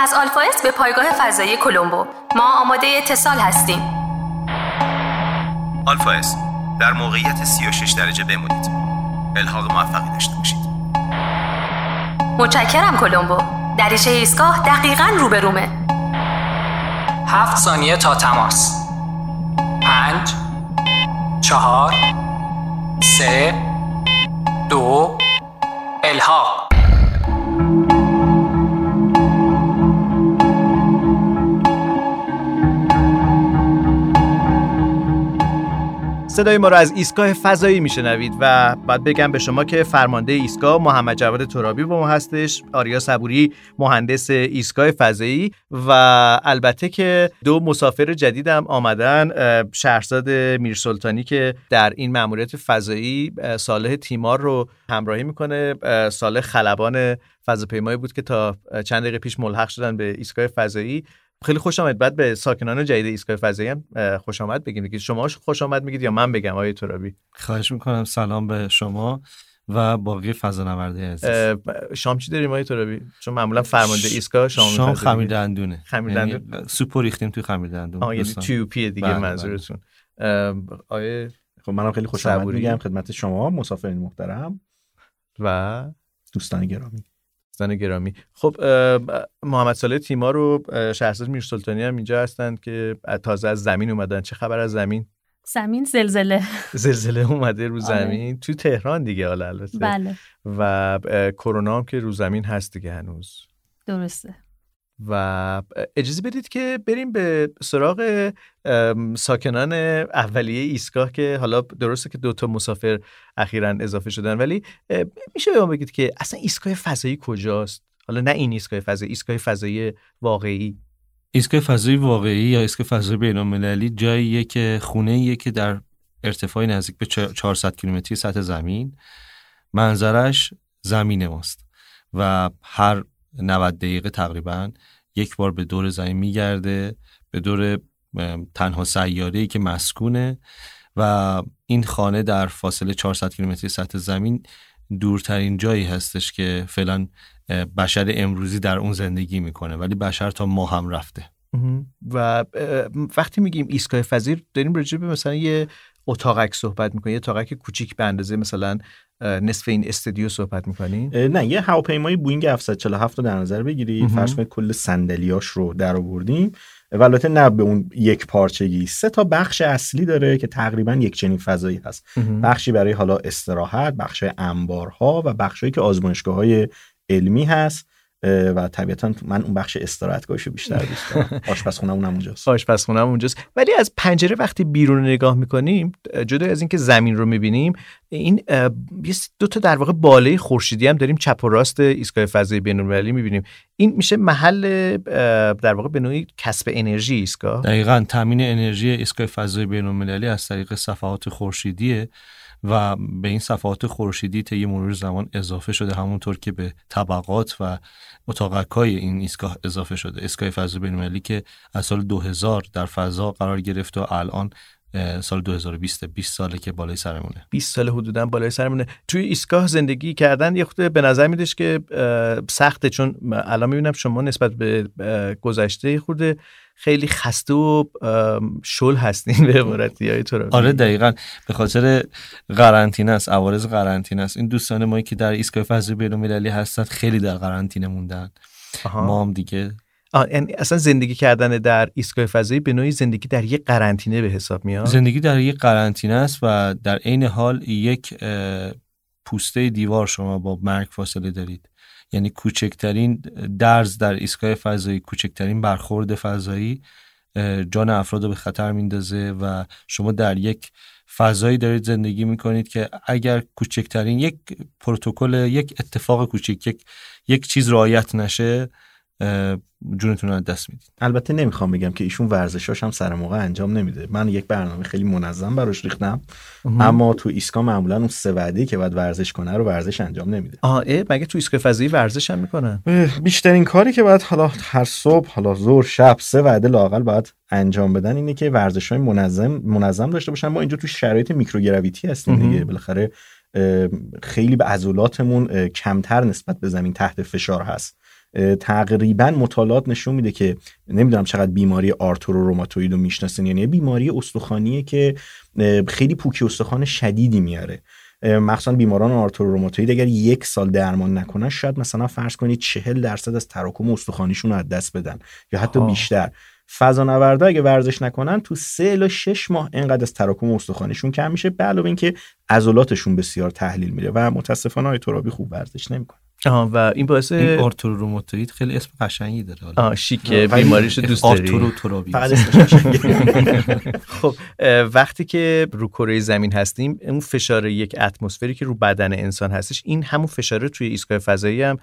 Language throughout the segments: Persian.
از آلفا به پایگاه فضایی کلمبو ما آماده اتصال هستیم. آلفا در موقعیت 36 درجه بمونید. الحاق موفقی داشته باشید. متشکرم کلمبو دریچه ایستگاه دقیقا روبرومه. هفت ثانیه تا تماس. پنج چهار سه دو الحاق. صدای ما رو از ایستگاه فضایی میشنوید و بعد بگم به شما که فرمانده ایستگاه محمد جواد ترابی با ما هستش آریا صبوری مهندس ایستگاه فضایی و البته که دو مسافر جدیدم آمدن شهرزاد میرسلطانی که در این مأموریت فضایی صالح تیمار رو همراهی می‌کنه صالح خلبان فضاپیمایی بود که تا چند دقیقه پیش ملحق شدن به ایستگاه فضایی. خیلی خوش آمد. بعد به ساکنان جدید ایستگاه فضایی هم خوش آمد بگیم. که شما خوش آمد میگید یا من بگم آقای ترابی؟ خواهش می‌کنم. سلام به شما و باقی فضا نورده عزیز شام چی داریم آقای ترابی؟ چون معمولا فرمانده ایستگاه شام شام خمیر دندونه. خمیر دندون. یعنی سوپ ریختیم توی خمیر دندون. آه یعنی تیو پی دیگه بله منظورتون. آیه خب منم خیلی خوش آمد میگم خدمت شما مسافرین محترم و دوستان گرامی. دوستان گرامی. خب محمد صالح تیما رو شهرزاد میرسلطانی هم اینجا هستند که تازه از زمین اومدن. چه خبر از زمین؟ زمین زلزله. زلزله اومده رو زمین. آره. تو تهران دیگه حالا البته. بله. و کرونا هم که رو زمین هست دیگه هنوز. درسته. و اجازه بدید که بریم به سراغ ساکنان اولیه ایستگاه که حالا درسته که دوتا مسافر اخیرا اضافه شدن ولی میشه به بگید که اصلا ایستگاه فضایی کجاست؟ حالا نه این ایستگاه فضایی ایستگاه فضایی واقعی. ایستگاه فضایی واقعی یا ایستگاه فضایی بین‌المللی جاییه که خونه که در ارتفاع نزدیک به 400 کیلومتری سطح زمین. منظرش زمین ماست و هر 90 دقیقه تقریبا یک بار به دور زمین میگرده به دور تنها سیاره که مسکونه و این خانه در فاصله 400 کیلومتری سطح زمین دورترین جایی هستش که فعلا بشر امروزی در اون زندگی می‌کنه ولی بشر تا ما هم رفته. و وقتی میگیم ایستگاه فضیر داریم راجع به مثلا یه اتاقک صحبت می‌کنیم یه اتاقک کوچیک به اندازه مثلا نصف این استودیو صحبت می‌کنیم نه یه هواپیمای بوینگ 747 رو در نظر بگیرید. فرض کنید کل صندلیاش رو در آوردیم. و البته نه به اون یک پارچگی. سه تا بخش اصلی داره که تقریبا یک چنین فضایی هست. بخشی برای حالا استراحت بخش انبارها و بخشی که آزمایشگاه های علمی هست. و طبیعتا من اون بخش استراحتگاهشو بیشتر دوست دارم. آشپزخونه اونجاست. آشپزخونه اونجاست. ولی از پنجره وقتی بیرون نگاه می‌کنیم جدا از اینکه زمین رو می‌بینیم این دو تا در واقع بالای خورشیدی هم داریم چپ و راست ایستگاه فضایی بین‌المللی می‌بینیم. این میشه محل در واقع به نوعی کسب انرژی ایستگاه؟ دقیقا تامین انرژی ایستگاه فضایی بین‌المللی از طریق صفحات خورشیدیه. و به این صفحات خورشیدی طی مرور زمان اضافه شده همونطور که به طبقات و اتاقک های این ایستگاه اضافه شده. ایستگاه فضا بین‌المللی که از سال 2000 در فضا قرار گرفت و الان سال 2020 20 ساله که بالای سرمونه. 20 سال حدودا بالای سرمونه. توی ایستگاه زندگی کردن یه خود به نظر میدش که سخته. چون الان می‌بینم شما نسبت به گذشته خورده خیلی خسته و شل هستین به عبارتی های تو آره دقیقا. به خاطر قرنطینه است عوارض قرنطینه است. این دوستان ما که در ایستگاه فضای بین‌المللی هستن خیلی در قرنطینه موندن. ما هم دیگه یعنی اصلا زندگی کردن در ایستگاه فضایی به نوعی زندگی در یک قرنطینه به حساب میاد؟ زندگی در یک قرنطینه است و در عین حال یک پوسته دیوار شما با مرگ فاصله دارید. یعنی کوچکترین درز در ایستگاه فضایی کوچکترین برخورد فضایی جان افراد رو به خطر میندازه و شما در یک فضایی دارید زندگی می‌کنید که اگر کوچکترین یک پروتکل یک اتفاق کوچک یک یک چیز رعایت نشه جونتون رو دست می‌دید البته نمی‌خوام بگم که ایشون ورزشاش هم سر موقع انجام نمیده. من یک برنامه خیلی منظم براش ریختم. اما تو ایستگاه معمولا اون سه وعده که باید ورزش کنه رو ورزش انجام نمیده. آه مگه تو ایستگاه فضایی ورزش هم می‌کنن؟ بیشترین کاری که باید حالا هر صبح حالا ظهر شب سه وعده لاقل باید انجام بدن اینه که ورزش های منظم منظم داشته باشن. ما اینجا تو شرایط microgravity هستیم دیگه. بالاخره خیلی به عضلاتمون کمتر نسبت به زمین تحت فشار هست. تقریبا مطالعات نشون میده که نمی‌دونم چقدر بیماری آرتورو رو می‌شناسین یعنی بیماری استخوانیه که خیلی پوکی استخوان شدیدی میاره. مخصوصا بیماران آرتروروماتوید اگر یک سال درمان نکنن شاید مثلا فرض کنید چهل درصد از تراکم استخوانیشون رو از دست بدن یا حتی بیشتر. فضانوردا اگه ورزش نکنن تو سه الی شش ماه اینقدر از تراکم استخوانیشون کم میشه به علاوه اینکه عضلاتشون بسیار تحلیل میره و متاسفانه های ترابی خوب ورزش نمی‌کنه. آها و این باعث این آرتروروماتوئید خیلی اسم قشنگی داره حالا. آه شیکه بیماریش دوست داری؟ آرتورو ترابی فقط اسمش خب وقتی که رو کره زمین هستیم اون فشار یک اتمسفری که رو بدن انسان هستش این همون فشار توی ایستگاه فضایی هم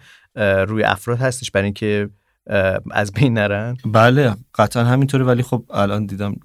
روی افراد هستش برای اینکه از بین نرن. بله قطعا همینطوره ولی خب الان دیدم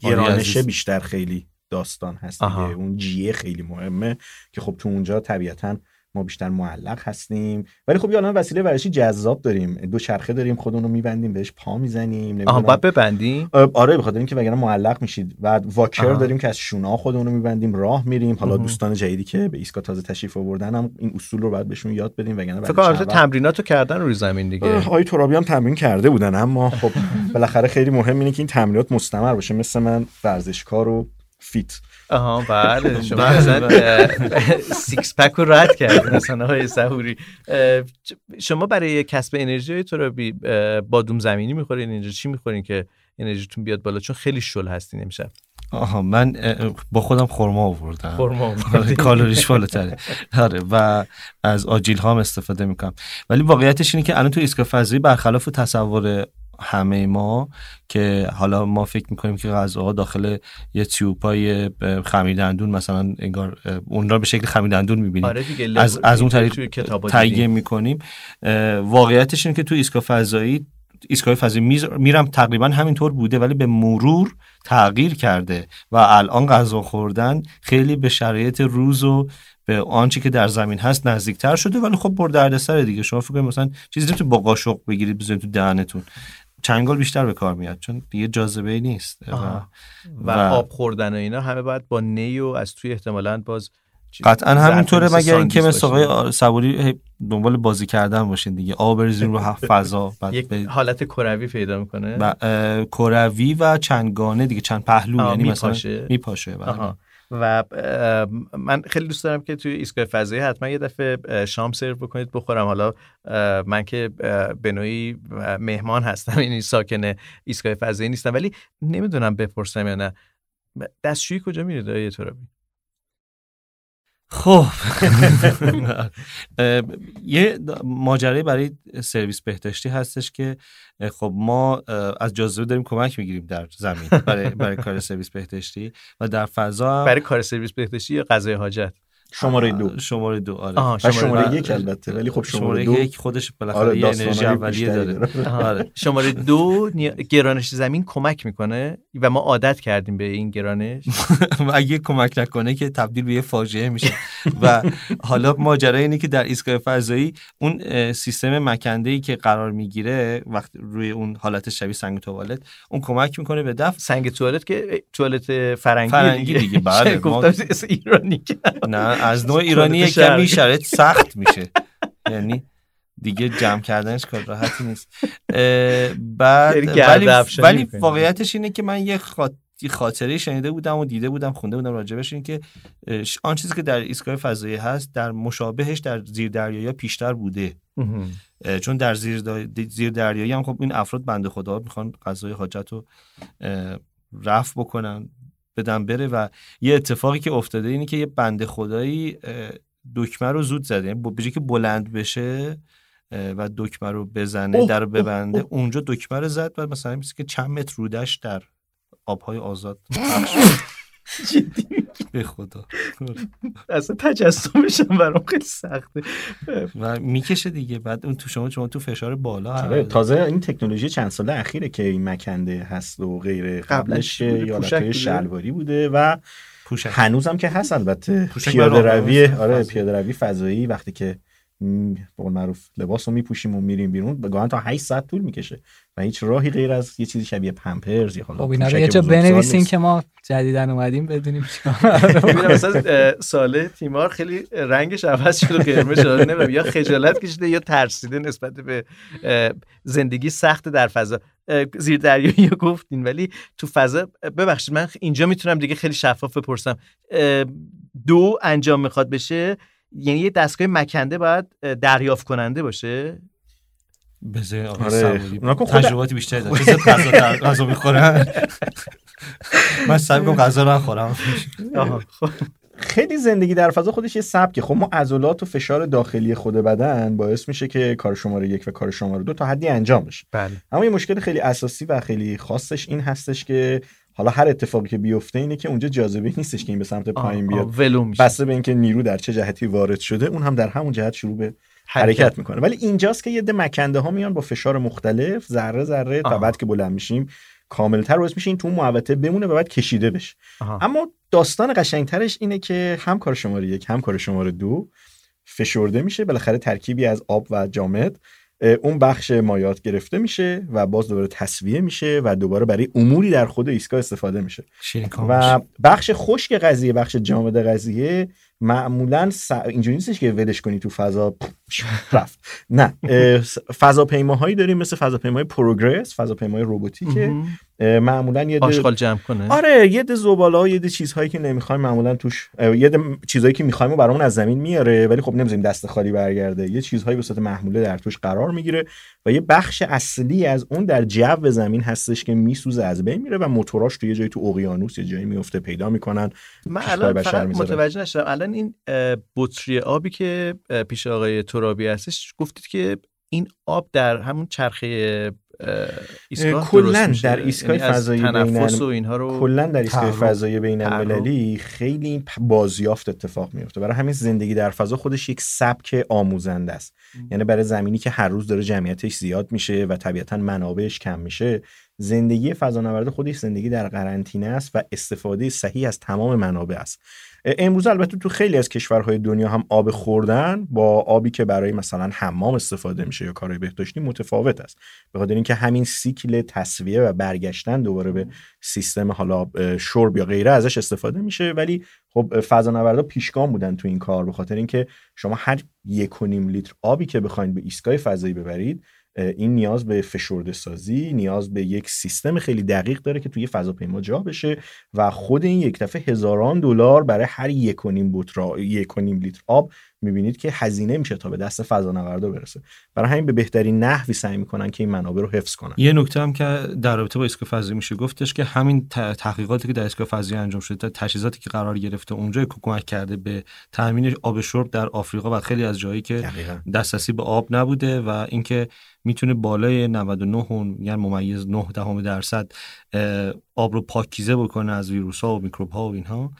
گرانشه بیشتر خیلی داستان هست دیگه. اون جیه خیلی مهمه که خب تو اونجا طبیعتاً ما بیشتر معلق هستیم. ولی خب الان وسیله ورزشی جذاب داریم؟ دو چرخه داریم خودمون رو میبندیم بهش پا می‌زنیم آها بعد ببندیم؟ آره بخاطر اینکه وگرنه معلق میشید. بعد واکر آها. داریم که از شونا خودمون رو میبندیم راه میریم. حالا دوستان جدیدی که به ایسکا تازه تشریف آوردن هم این اصول رو بعد بهشون یاد بدیم وگرنه فکر کنم تمریناتو کردن روی زمین دیگه. آقای ترابی هم تمرین کرده بودن اما خب بالاخره خیلی مهم اینه که این تمرینات مستمر باشه. مثل من ورزشکار و فیت. آها بله شما مثلا سیکس پک رو رد کرد مثلا های سهوری شما برای کسب انرژی تو رو بادوم زمینی می‌خورین اینجا چی می‌خورین که انرژیتون بیاد بالا؟ چون خیلی شل هستین امشب. آها من با خودم خورما آوردم. خورما کالریش بالاتره. آره و از آجیل ها هم استفاده می‌کنم. ولی واقعیتش اینه که الان تو ایستگاه فضایی برخلاف تصور همه ما که حالا ما فکر می‌کنیم که غذاها داخل یه تیوبای خمیردندون مثلا انگار اون رو به شکل خمیردندون می‌بینیم. آره از, از اون طریق تهیه می‌کنیم. واقعیتش اینه که تو ایستگاه فضایی ایستگاه فضایی میرم تقریبا همینطور بوده ولی به مرور تغییر کرده و الان غذا خوردن خیلی به شرایط روز و به آنچه که در زمین هست نزدیکتر شده ولی خب بر دردسر دیگه. شما فکر مثلا چیزی نمی‌تونید با قاشق بگیرید بزنید تو دهنتون. چنگال بیشتر به کار میاد چون دیگه جاذبه نیست. و, و, و, آب خوردن و اینا همه باید با نی و از توی احتمالاً باز قطعا همینطوره مگر اینکه مثل آقای صبوری دنبال بازی کردن باشین دیگه. آب رو فضا یک حالت کروی پیدا می‌کنه. کروی و چندگانه دیگه چند پهلو یعنی مثلا میپاشه. و من خیلی دوست دارم که توی ایستگاه فضایی حتما یه دفعه شام سرو بکنید بخورم. حالا من که به نوعی مهمان هستم یعنی ساکن ایستگاه فضایی نیستم. ولی نمی‌دونم بپرسم یا نه. دستشویی کجا میره دایی ترابی خب. یه ماجرای برای سرویس بهداشتی هستش که خب ما از جاذبه داریم کمک می‌گیریم در زمین برای کار سرویس بهداشتی و در فضا برای کار سرویس بهداشتی یا قضای حاجت؟ شماره دو. شماره دو آره. آها شماره, شماره یک البته ولی خب شماره, شماره یک خودش بالاخره آره یه انرژی اولیه داره. آره. شماره دو گرانش زمین کمک می‌کنه و ما عادت کردیم به این گرانش. و اگه کمک نکنه که تبدیل به یه فاجعه میشه. و حالا ماجرا اینه که در ایستگاه فضایی اون سیستم مکنده ای که قرار می‌گیره وقت روی اون حالت شبیه سنگ توالت اون کمک می‌کنه به دفع. سنگ توالت که توالت فرنگی, فرنگی دیگه. بله. گفتم ایرانی نه از نوع ایرانی کمی شرایط سخت میشه. یعنی دیگه جمع کردنش کار راحتی نیست. بعد ولی, ولی واقعیتش اینه که من یه خاطره شنیده بودم و دیده بودم خونده بودم راجبش این که آن چیزی که در ایستگاه فضایی هست در مشابهش در زیر دریایی پیشتر بوده. چون در زیر, زیر دریایی هم خب این افراد بنده خدا می‌خوان غذای حاجت رو رفع بکنن. بدن بره و یه اتفاقی که افتاده اینه که یه بنده خدایی دکمه رو زود زده. یعنی که بلند بشه و دکمه رو بزنه در رو ببنده اونجا دکمه رو زد و مثلا مثل که چند متر رودش در آبهای آزاد به خدا. اصلا تجسمش هم برام خیلی سخته. و می‌کشه دیگه. بعد اون تو شما شما تو فشار بالا آره تازه این تکنولوژی چند ساله اخیره که این مکنده هست و غیره قبلش یادتای شلواری بوده و هنوزم که هست البته. پیاده روی آره پیاده روی فضایی. وقتی که به قول معروف لباس رو میپوشیم و میریم بیرون گاهن تا 8 ساعت طول می‌کشه. و هیچ راهی غیر از یه چیزی شبیه پمپرز یا حالا خب اینا یه جا بنویسین. که ما جدیدن اومدیم بدونیم چیکار مثلا ساله تیمار خیلی رنگش عوض شده و قرمز شده نمی‌دونم یا خجالت کشیده یا ترسیده نسبت به زندگی سخت در فضا. زیر دریایی گفتین ولی تو فضا ببخشید من اینجا می‌تونم دیگه خیلی شفاف بپرسم. دو انجام می‌خواد بشه یعنی یه دستگاه مکنده باید دریافت کننده باشه؟ بذار آقای آره. تجرباتی بیشتری داره. چه غذا غذا می‌خورن؟ من سعی می‌کنم غذا نخورم. خب. خیلی زندگی در فضا خودش یه سبکه. خب ما عضلات و فشار داخلی خود بدن باعث میشه که کار شماره یک و کار شماره دو تا حدی انجام بشه. بله. اما یه مشکل خیلی اساسی و خیلی خاصش این هستش که حالا هر اتفاقی که بیفته اینه که اونجا جاذبه نیستش که این به سمت پایین بیاد. بسته به اینکه نیرو در چه جهتی وارد شده اون هم در همون جهت شروع به حرکت می‌کنه. ولی اینجاست که یه ده مکنده ها میان با فشار مختلف ذره ذره تا. بعد که بلند میشیم کاملتر باعث میشه این تو محوطه بمونه و بعد کشیده بشه. آها. اما داستان قشنگترش اینه که هم کار شماره یک هم کار شماره دو فشرده میشه بالاخره ترکیبی از آب و جامد اون بخش مایات گرفته میشه و باز دوباره تصویه میشه و دوباره برای اموری در خود ایستگاه استفاده میشه. و بخش خشک قضیه بخش جامد قضیه معمولا س... اینجوری نیستش که ولش کنی تو فضا رفت. نه فضاپیماهایی داریم مثل فضاپیمای پروگرس فضاپیمای. اه، معمولا یه ده- آشغال جمع کنه. آره یه ده زباله یه ده چیزهایی که نمی‌خوایم معمولا توش یه ده چیزهایی که می‌خوایم و برامون از زمین میاره ولی خب نمی‌ذاریم دست خالی برگرده. یه چیزهایی به صورت محموله در توش قرار می‌گیره و یه بخش اصلی از اون در جو زمین هستش که میسوزه از بین میره و موتوراش تو یه جایی تو اقیانوس یه جایی میفته پیدا می‌کنن. من الان فقط. متوجه نشدم. الان این بطری آبی که پیش آقای ترابی هستش گفتید که این آب در همون چرخه اه، ایستگاه کلاً. در ایستگاه یعنی از فضایی تنفس بین و اینها رو کلا در ایستگاه. فضایی بین المللی خیلی این بازیافت اتفاق میفته برای همین زندگی در فضا خودش یک سبک آموزنده است یعنی برای زمینی که هر روز داره جمعیتش زیاد میشه و طبیعتا منابعش کم میشه زندگی فضانورد خودش زندگی در قرنطینه است و استفاده صحیح از تمام منابع است امروز البته تو خیلی از کشورهای دنیا هم آب خوردن با آبی که برای مثلا حمام استفاده میشه یا کارهای بهداشتی متفاوت است. به خاطر اینکه همین سیکل تصویه و برگشتن دوباره به سیستم حالا شرب یا غیره ازش استفاده میشه. ولی خب فضانوردا پیشگام بودن تو این کار. به خاطر اینکه شما هر یک و نیم لیتر آبی که بخواید به ایستگاه فضایی ببرید این نیاز به فشرده سازی نیاز به یک سیستم خیلی دقیق داره که توی فضاپیما جا بشه و خود این یک دفعه هزاران دلار برای هر یک و نیم بطر- یک و نیم لیتر آب می‌بینید که هزینه میشه تا به دست فضانوردا برسه برای همین به بهترین نحوی سعی می‌کنن که این منابع رو حفظ کنن یه نکته هم که در رابطه با ایستگاه فضایی میشه گفتش که همین تحقیقاتی که در ایستگاه فضایی انجام شده تجهیزاتی که قرار گرفته اونجا کمک کرده به تامین آب شرب در آفریقا و خیلی از جایی که. دسترسی به آب نبوده و اینکه می‌تونه بالای 99 و میگن ممیز 9 دهم درصد آب رو پاکیزه بکنه از ویروس ها و میکروب ها و اینها.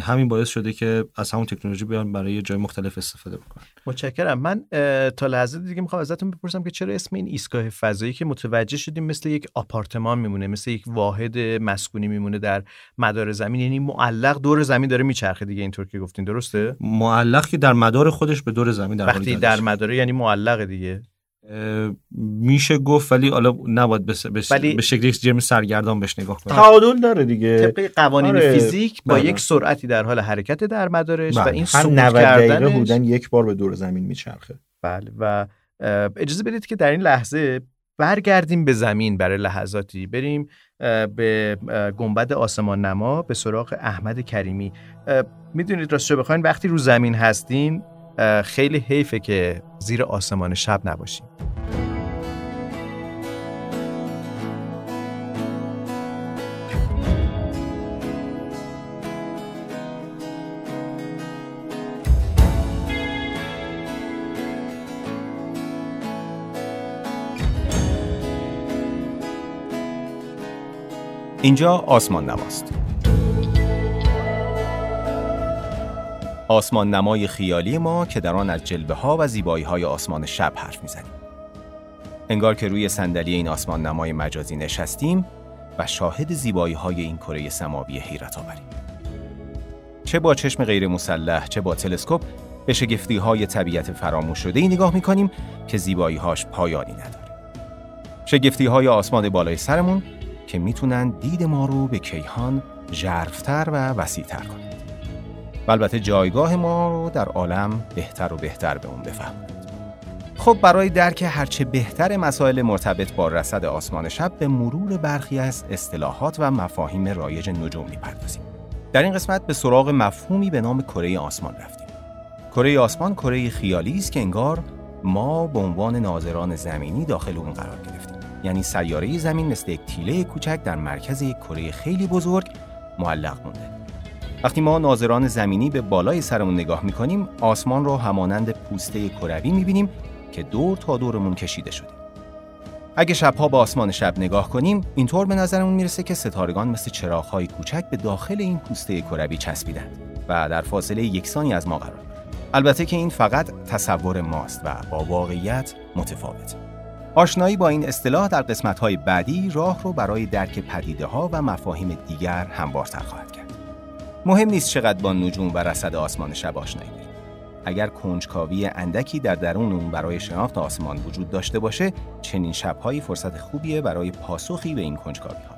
همین باعث شده که از همون تکنولوژی بیان برای جای مختلف استفاده بکنن. متشکرم. من تا لحظه دیگه می‌خوام ازتون بپرسم که چرا اسم این ایستگاه فضایی که متوجه شدیم مثل یک آپارتمان میمونه مثل یک واحد مسکونی میمونه در مدار زمین یعنی معلق دور زمین داره میچرخه دیگه اینطور که گفتین درسته؟ معلق که در مدار خودش به دور زمین در وقتی. در مداره یعنی معلق دیگه. میشه گفت ولی حالا نباید به, به, ولی- به شکل یک جرم سرگردان بهش نگاه کنیم تعادل داره دیگه طبق قوانین آره. فیزیک با بله. یک سرعتی در حال حرکت در مدارش و بله. این هر سقوط 90 دقیقه کردنش حدوداً یک بار به دور زمین میچرخه بله و اجازه بدید که در این لحظه برگردیم به زمین برای لحظاتی بریم به گنبد آسمان نما به سراغ احمد کریمی می‌دونید راستش بخواین وقتی رو زمین هستین اه، خیلی حیفه که زیر آسمان شب نباشین اینجا آسمان نماست. آسمان نمای خیالی ما که در آن از جلوه ها و زیبایی های آسمان شب حرف می‌زنیم. انگار که روی صندلی این آسمان نمای مجازی نشستیم و شاهد زیبایی های این کره سماوی حیرت آوریم. چه با چشم غیر مسلح چه با تلسکوپ به شگفتی های طبیعت فراموش شده ای نگاه می‌کنیم که زیبایی هاش پایانی نداره. شگفتی های آسمان بالای سرمون که می‌تونن دید ما رو به کیهان ژرفتر و وسیعتر کنند. و البته جایگاه ما رو در عالم بهتر و بهتر به اون بفهمند. خب برای درک هرچه بهتر مسائل مرتبط با رصد آسمان شب به مرور برخی از اصطلاحات و مفاهیم رایج نجوم می‌پردازیم. در این قسمت به سراغ مفهومی به نام کره آسمان رفتیم. کره آسمان کره خیالی است که انگار ما به عنوان ناظران زمینی داخل اون قرار گرفتیم. یعنی سیاره زمین مثل یک تیله کوچک در مرکز یک کره خیلی بزرگ معلق مونده. وقتی ما ناظران زمینی به بالای سرمون نگاه می‌کنیم آسمان را همانند پوسته کروی می‌بینیم که دور تا دورمون کشیده شده. اگه شبها به آسمان شب نگاه کنیم اینطور به نظرمون می‌رسه که ستارگان مثل چراغ‌های کوچک به داخل این پوسته کروی چسبیدند و در فاصله یکسانی از ما قرار. البته که این فقط تصور ماست و با واقعیت متفاوت. آشنایی با این اصطلاح در قسمت‌های بعدی راه رو برای درک پدیده‌ها و مفاهیم دیگر هموارتر خواهد. مهم نیست چقدر با نجوم و رصد آسمان شب آشنایی داریم. اگر کنجکاوی اندکی در درون اون برای شناخت آسمان وجود داشته باشه چنین شبهایی فرصت خوبیه برای پاسخی به این کنجکاوی ها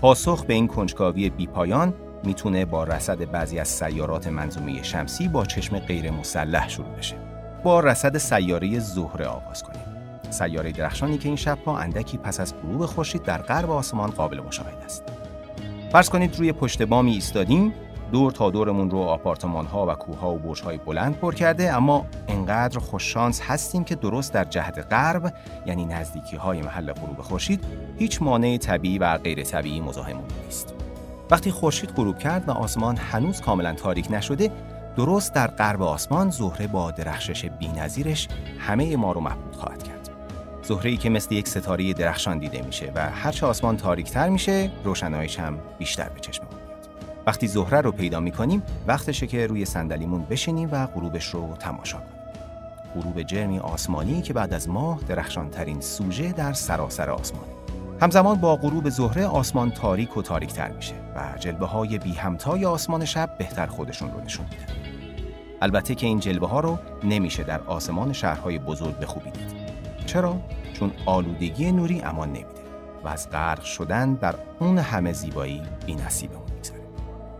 پاسخ به این کنجکاوی بیپایان می‌تونه با رصد بعضی از سیارات منظومه شمسی با چشم غیر مسلح شروع بشه. با رصد سیاره زهره آغاز کنیم. سیاره درخشانی که این شبها اندکی پس از غروب خورشید در غرب آسمان قابل مشاهده است. فرض کنید روی پشت بامی ایستادیم دور تا دورمون رو آپارتمان ها و کوه ها و برج های بلند پر کرده اما انقدر خوششانس هستیم که درست در جهت غرب یعنی نزدیکی های محل غروب خورشید هیچ مانع طبیعی و غیر طبیعی مزاحممون نیست. وقتی خورشید غروب کرد و آسمان هنوز کاملا تاریک نشده درست در غرب آسمان زهره با درخشش بی‌نظیرش همه ما رو محبوب خواهد کرد. زهره که مثل یک ستاره درخشان دیده میشه و هرچه آسمان تاریکتر میشه روشناییش هم بیشتر به چشم وقتی زهره رو پیدا می‌کنیم وقتشه که روی صندلیمون بشینیم و غروبش رو تماشا کنیم. غروب جرمی آسمانی که بعد از ماه درخشانترین سوژه در سراسر آسمانه. همزمان با غروب زهره آسمان تاریک و تاریکتر میشه و جلبه های بی همتای آسمان شب بهتر خودشون رو نشون میدن. البته که این جلبه ها رو نمیشه در آسمان شهرهای بزرگ به خوبی دید. چرا؟ چون آلودگی نوری امان نمیده و از غرق شدن در اون همه زیبایی بی نصیبه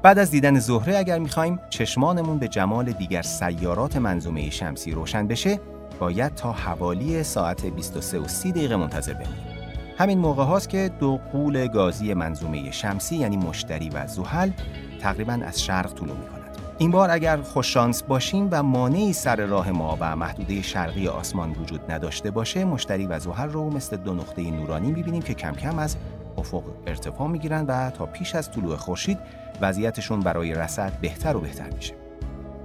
بعد از دیدن زهره اگر می‌خوایم چشمانمون به جمال دیگر سیارات منظومه شمسی روشن بشه باید تا حوالی ساعت 23 و 30 دقیقه منتظر بمونیم. همین موقع هاست که دو قول گازی منظومه شمسی یعنی مشتری و زحل تقریبا از شرق طلوع می کند. این بار اگر خوششانس باشیم و مانعی سر راه ما و محدوده شرقی آسمان وجود نداشته باشه مشتری و زحل رو مثل دو نقطه نورانی می‌بینیم که کم کم از افق ارتفاع می‌گیرن و تا پیش از طلوع خورشید وضعیتشون برای رصد بهتر و بهتر میشه.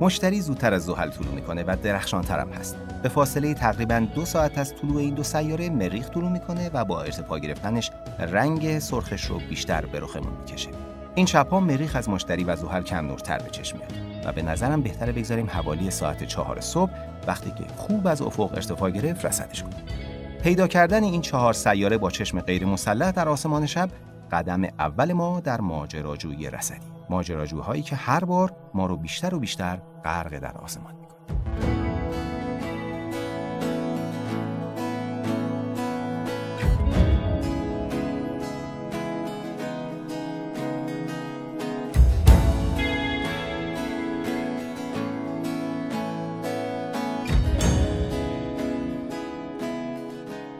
مشتری زودتر از زحل طلوع می‌کنه و درخشانتر هم هست. به فاصله تقریبا دو ساعت از طلوع این دو سیاره مریخ طلوع می‌کنه و با ارتفاع گرفتنش رنگ سرخش رو بیشتر به رخمون می‌کشه. این شبها مریخ از مشتری و زحل کم نورتر به چشم میاد و به نظرم بهتره بگذاریم حوالی ساعت چهار صبح وقتی که خوب از افق ارتفاع گرفت رصدش کنیم. پیدا کردن این چهار سیاره با چشم غیر مسلح در آسمان شب قدم اول ما در ماجراجویی رسدی. ماجراجوهایی که هر بار ما رو بیشتر و بیشتر غرق در آسمان.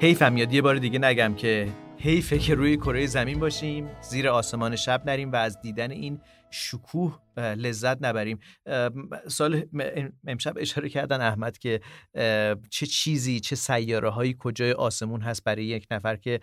حیفم یاد. یه بار دیگه نگم که حیفه که روی کره زمین باشیم زیر آسمان شب نریم و از دیدن این شکوه لذت نبریم. سال امشب اشاره کردن احمد که چه چیزی چه سیاره هایی کجای آسمون هست برای یک نفر که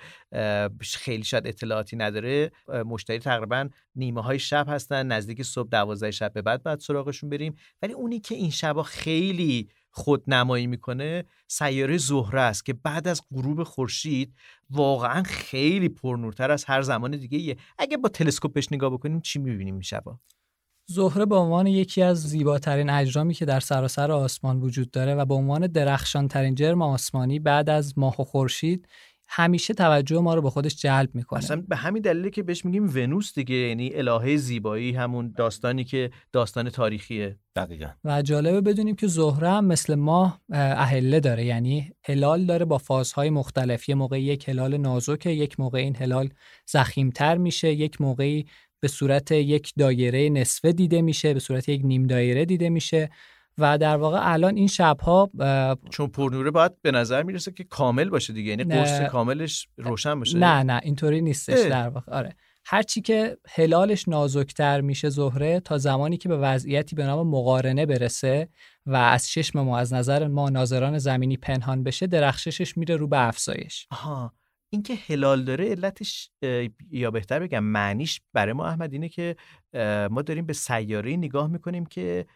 خیلی شاید اطلاعاتی نداره. مشتری تقریبا نیمه های شب هستن نزدیک صبح دوازده شب به بعد بعد سراغشون بریم. ولی اونی که این شبا خیلی خود نمایی می‌کنه سیاره زهره است که بعد از غروب خورشید واقعا خیلی پرنورتر از هر زمان دیگه ایه. اگه با تلسکوپش نگاه بکنیم چی می‌بینیم این شبا زهره به عنوان یکی از زیباترین اجرامی که در سراسر آسمان وجود داره و به عنوان درخشان ترین جرم آسمانی بعد از ماه و خورشید همیشه توجه ما رو به خودش جلب می‌کنه. اصلا به همین دلیلی که بهش میگیم ونوس دیگه یعنی الهه زیبایی همون داستانی که داستان تاریخیه. دقیقا. و جالبه بدونیم که زهره هم مثل ماه اهله داره. یعنی هلال داره با فازهای مختلف. یه موقع یک هلال نازکه یک موقع این هلال زخیمتر میشه. یک موقعی به صورت یک دایره نصفه دیده میشه به صورت یک نیم دایره دیده میشه. و در واقع الان این شبها چون پرنوره باید به نظر می‌رسه که کامل باشه دیگه. یعنی قرص کاملش روشن باشه. نه نه اینطوری نیستش در واقع. آره. هرچی که هلالش نازکتر میشه زهره تا زمانی که به وضعیتی به نام مقارنه برسه و از چشم ما از نظر ما ناظران زمینی پنهان بشه درخششش میره رو به افزایش. آها. اینکه هلال داره علتش یا بهتر بگم معنیش برای ما احمد اینه که ما داریم به سیاره نگاه می‌کنیم که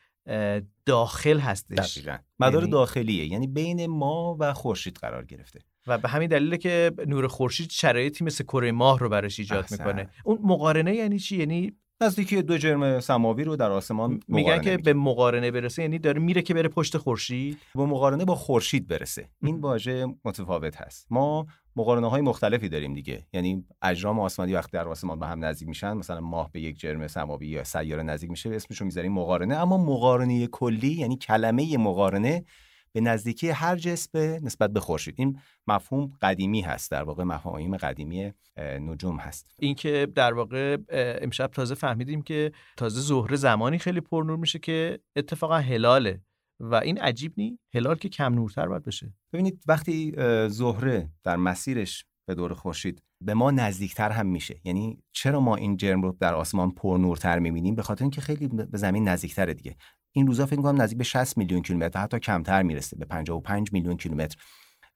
داخل هستش. دقیقا. مدار یعنی... داخلیه. یعنی بین ما و خورشید قرار گرفته. و به همین دلیله که نور خورشید شرایطی مثل کره ماه رو براش ایجاد می‌کنه. اون مقارنه یعنی چی؟ یعنی نزدیکی دو جرم سماوی رو در آسمان میگن که به مقارنه برسه یعنی داره میره که بره پشت خورشید. به مقارنه با خورشید برسه. این واژه متفاوت هست. ما مقارنه های مختلفی داریم دیگه. یعنی اجرام آسمانی وقتی در آسمان به هم نزدیک میشن مثلا ماه به یک جرم سماوی یا سیاره نزدیک میشه اسمش رو می‌ذاریم مقارنه. اما مقارنه کلی یعنی کلمه مقارنه به نزدیکی هر جسم نسبت به خورشید. این مفهوم قدیمی هست در واقع مفاهیم قدیمی نجوم هست. اینکه در واقع امشب تازه فهمیدیم که تازه ظهر زمانی خیلی پرنور میشه که اتفاقا هلاله. و این عجیب نی؟ هلال که کم نورتر باید بشه. ببینید وقتی زهره در مسیرش به دور خورشید به ما نزدیکتر هم میشه. یعنی چرا ما این جرم رو در آسمان پر نورتر می‌بینیم؟ به خاطر اینکه خیلی به زمین نزدیکتره دیگه. این روزا فکر کنم نزدیک به 60 میلیون کیلومتر حتی کمتر می‌رسه به 55 میلیون کیلومتر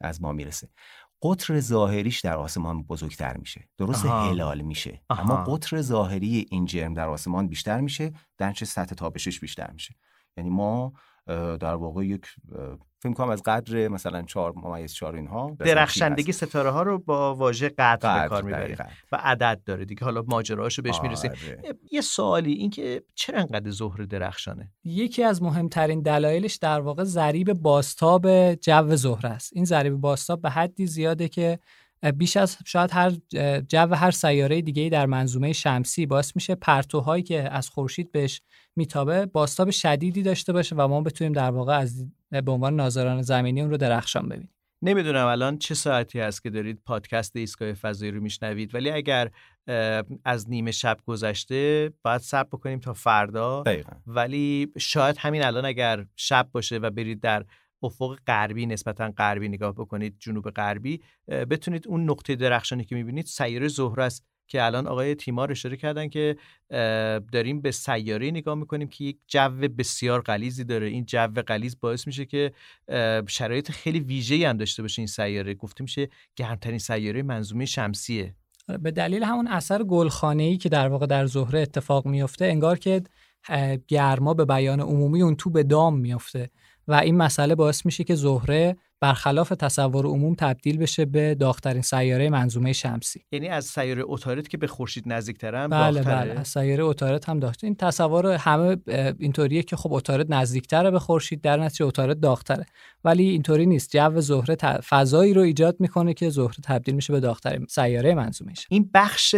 از ما می‌رسه. قطر ظاهریش در آسمان بزرگتر میشه. درست هلال میشه اما قطر ظاهری این جرم در آسمان بیشتر میشه در چه سطح تابشش بیشتر میشه. یعنی ما در واقع یک فکر کنم از قدر مثلا 4 ممیز 4 اینها درخشندگی ستاره ها رو با واژه قدر, به کار می‌بریم و عدد داره دیگه حالا ماجراهاشو بهش می‌رسیم. آره. یه سوالی اینکه چرا انقدر ظهر درخشانه؟ یکی از مهمترین دلایلش در واقع ضریب باستاب جو زهره است. این ضریب باستاب به حدی زیاده که بیش از شاید هر جو هر سیاره دیگه در منظومه شمسی باعث میشه پرتوهایی که از خورشید بهش میتابه باستاب شدیدی داشته باشه و ما بتونیم در واقع از به عنوان ناظران زمینی اون رو درخشان ببینیم نمی‌دونم الان چه ساعتی هست که دارید پادکست ایستگاه فضایی رو میشنوید ولی اگر از نیمه شب گذشته باید صبر بکنیم تا فردا دقیقا. ولی شاید همین الان اگر شب باشه و برید در افق غربی نسبتا غربی نگاه بکنید جنوب غربی بتونید اون نقطه درخشانی که می‌بینید سیاره زهره است که الان آقای تیمار اشاره کردن که داریم به سیاره نگاه می‌کنیم که یک جو بسیار غلیزی داره. این جو غلیز باعث میشه که شرایط خیلی ویژه‌ای هم داشته باشه این سیاره. گفته میشه گرمترین سیاره منظومه شمسیه. آره، به دلیل همون اثر گلخانه‌ای که در واقع در زهره اتفاق میفته انگار که گرما به بیان عمومی اون تو به دام میفته و این مسئله باعث میشه که زهره برخلاف تصور عموم تبدیل بشه به داغترین سیاره منظومه شمسی. یعنی از سیاره اوتارت که به خورشید نزدیک‌تره هم بله. بله از سیاره اوتارت هم داغتر این تصور همه اینطوریه که خب اوتارت نزدیکتره به خورشید در نتیجه اوتارت داغتره. ولی اینطوری نیست. جو زهره فضایی رو ایجاد می‌کنه که زهره تبدیل میشه به داغترین سیاره منظومه این بخش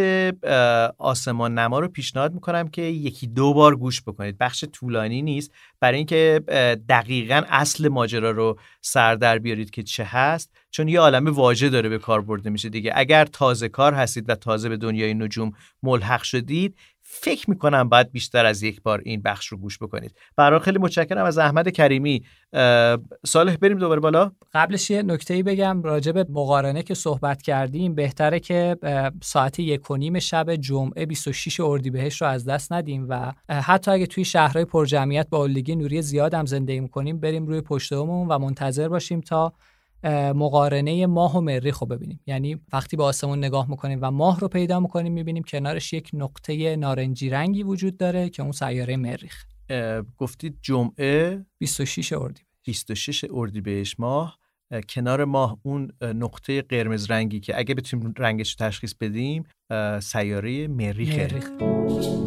آسمان نما رو پیشنهاد می‌کنم که یکی دو بار گوش بکنید. بخش طولانی نیست. برای اینکه دقیقا اصل ماجرا رو سر در بیارید که چه هست؟ چون یه عالمه واژه داره به کار برده میشه دیگه. اگر تازه کار هستید و تازه به دنیای نجوم ملحق شدید فکر می‌کنم باید بیشتر از یک بار این بخش رو گوش بکنید. برای خیلی متشکرم از احمد کریمی. صالح بریم دوباره بالا. قبلش یه نکته بگم راجع به مقارنه که صحبت کردیم. بهتره که ساعت یک و نیم شب جمعه 26 اردیبهشت رو از دست ندیم و حتی اگه توی شهرهای پرجمعیت با اولگی نوری زیاد هم زندگی می‌کنیم بریم روی پشت و منتظر باشیم تا مقارنه ماه و مریخ رو ببینیم. یعنی وقتی به آسمون نگاه می‌کنیم و ماه رو پیدا می‌کنیم می‌بینیم کنارش یک نقطه نارنجی رنگی وجود داره که اون سیاره مریخ گفتید جمعه 26 اردیبهشت. 26 اردیبهشت ماه. کنار ماه اون نقطه قرمز رنگی که اگه بتونیم رنگش رو تشخیص بدیم سیاره مریخه مریخ.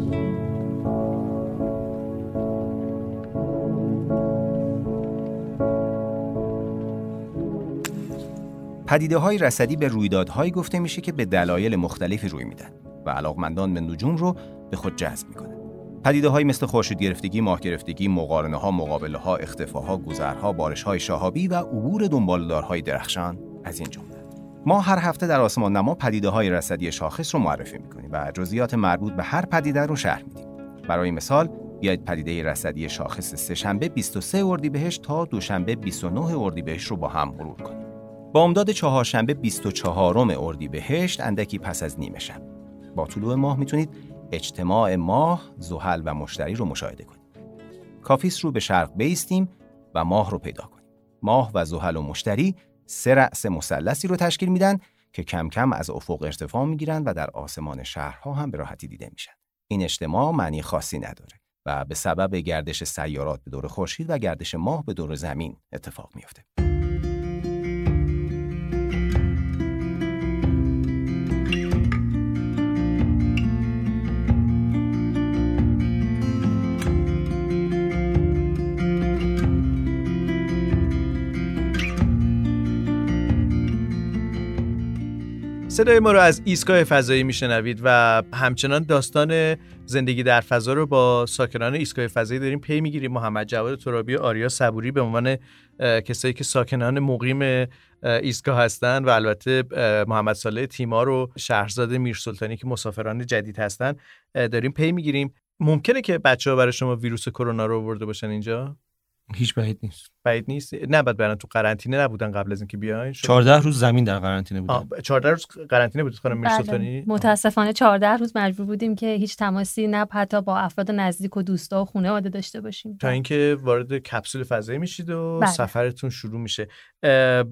پدیده های رصدی به رویدادهایی گفته میشه که به دلایل مختلفی روی میدن و علاقمندان به نجوم رو به خود جذب می‌کنن. پدیده های مثل خورشید گرفتگی، ماه گرفتگی، مقارنه ها، مقابله ها، اختفاها، گذرها، بارش های شهابی و عبور دنبالدارهای درخشان از این جمله. ما هر هفته در آسمان نما پدیده های رصدی شاخص رو معرفی می‌کنیم و جزئیات مربوط به هر پدیده رو شرح میدیم. برای مثال بیاید پدیده رصدی شاخص سهشنبه 23 اردیبهشت تا دوشنبه 29 اردیبهشت رو با هم مرور کنیم. با امداد چهارشنبه 24 اردیبهشت اندکی پس از نیمه شب. با طلوع ماه می‌تونید اجتماع ماه، زحل و مشتری رو مشاهده کنید. کافیس رو به شرق بیستیم و ماه رو پیدا کنیم. ماه و زحل و مشتری سه رأس مثلثی رو تشکیل میدن که کم کم از افق ارتفاع می‌گیرن و در آسمان شهرها هم به راحتی دیده میشن. این اجتماع معنی خاصی نداره و به سبب گردش سیارات به دور خورشید و گردش ماه به دور زمین اتفاق میفته. صدای ما رو از ایستگاه فضایی میشنوید و همچنان داستان زندگی در فضا رو با ساکنان ایستگاه فضایی داریم پی می‌گیریم. محمد جواد ترابی و آریا صبوری به عنوان کسایی که ساکنان مقیم ایستگاه هستن و البته محمد صالح تیما رو شهرزاد میرسلطانی که مسافران جدید هستن داریم پی می‌گیریم. ممکنه که بچه ها برای شما ویروس کرونا رو آورده باشن اینجا؟ هیچ بعید نیست. بعید نیست؟ نه بعد برن تو قرنطینه نبودن قبل از اینکه بیاین 14 روز زمین در قرنطینه بودن. 14 روز قرنطینه بود خانم بله. میرسلطانی متاسفانه 14 روز مجبور بودیم که هیچ تماسی نه حتی با افراد نزدیک و دوستا و خانواده داشته باشیم. تا اینکه وارد کپسول فضایی میشید و بله. سفرتون شروع میشه. اه، اه،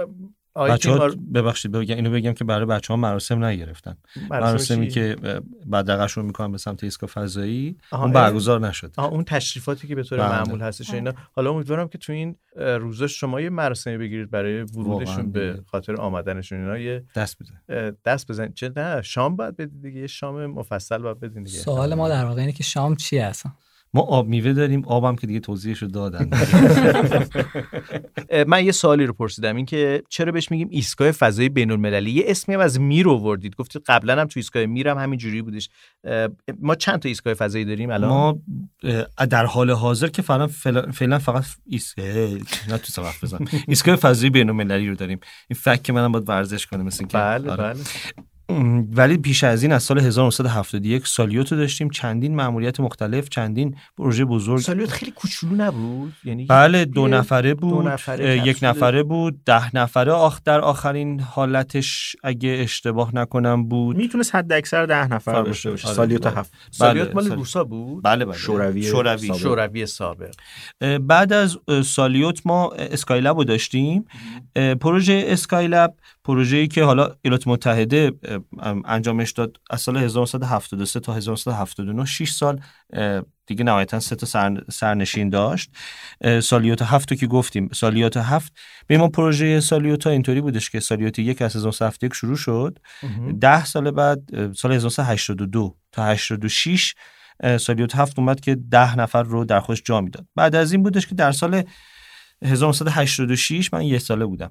آقای بچه ها ببخشید بگم اینو بگم که برای بچه ها مراسم نگرفتن مراسمی چی؟ که اه، بدرقشون می‌کنن به سمت ایستگاه فضایی اون اه. برگزار نشد آه اون تشریفاتی که به طور بله. معمول هستش اینا حالا امیدوارم که تو این روزا شما یه مراسمی بگیرید برای ورودشون به. خاطر آمدنشون اینا یه دست بده اه، دست بزنید چه نه شام باید بدید دیگه یه شام مفصل باید بدین دیگه سوال ما در واقع اینه که شام چی هستن ما آب میوه داریم آبم که دیگه توضیحش رو دادن. من یه سوالی رو پرسیدم. این که چرا بهش میگیم ایستگاه فضایی بین المللی یه اسمی هم از میر آوردید. گفتید قبلا هم تو ایستگاه میر هم همین جوری بودش. ما چند تا ایستگاه فضایی داریم الان؟ ما در حال حاضر که فعلا فعلا- فقط ایست نه تو بزن. ایستگاه فضایی بین المللی رو داریم. این فکر که منم باید ورزش کنم مثل بله آره. بله. ولی پیش از این از سال 1971 سالیوتو داشتیم. چندین مأموریت مختلف چندین پروژه بزرگ. سالیوت خیلی کوچولو نبود؟ یعنی بله دو نفره بود نفره اه، یک. نفره بود ده نفره. آخ در آخرین حالتش اگه اشتباه نکنم بود. می‌تونست حد اکثر ده نفر باشه. آره، سالیوت بله. هفت. سالیوت بله، مال سال- روسا بود؟ بله بله. شوروی شوروی سابق. شوروی سابق. بعد از سالیوت ما اسکایلب رو داشتیم. پروژه اسکایلب پروژه‌ای که حالا ایالات متحده انجامش داد از سال 1973 تا 1979 6 سال دیگه نهایتا سه تا سر، سرنشین داشت. اه، سالیوت هفت رو که گفتیم سالیوت هفت به ما پروژه سالیوت ها اینطوری بودش که سالیوت یک از 1971 شروع شد. ده سال بعد سال 1982 تا 86 اه، سالیوت هفت اومد که ده نفر رو در خودش جا می‌داد. بعد از این بودش که در سال 1986 من یه ساله بودم.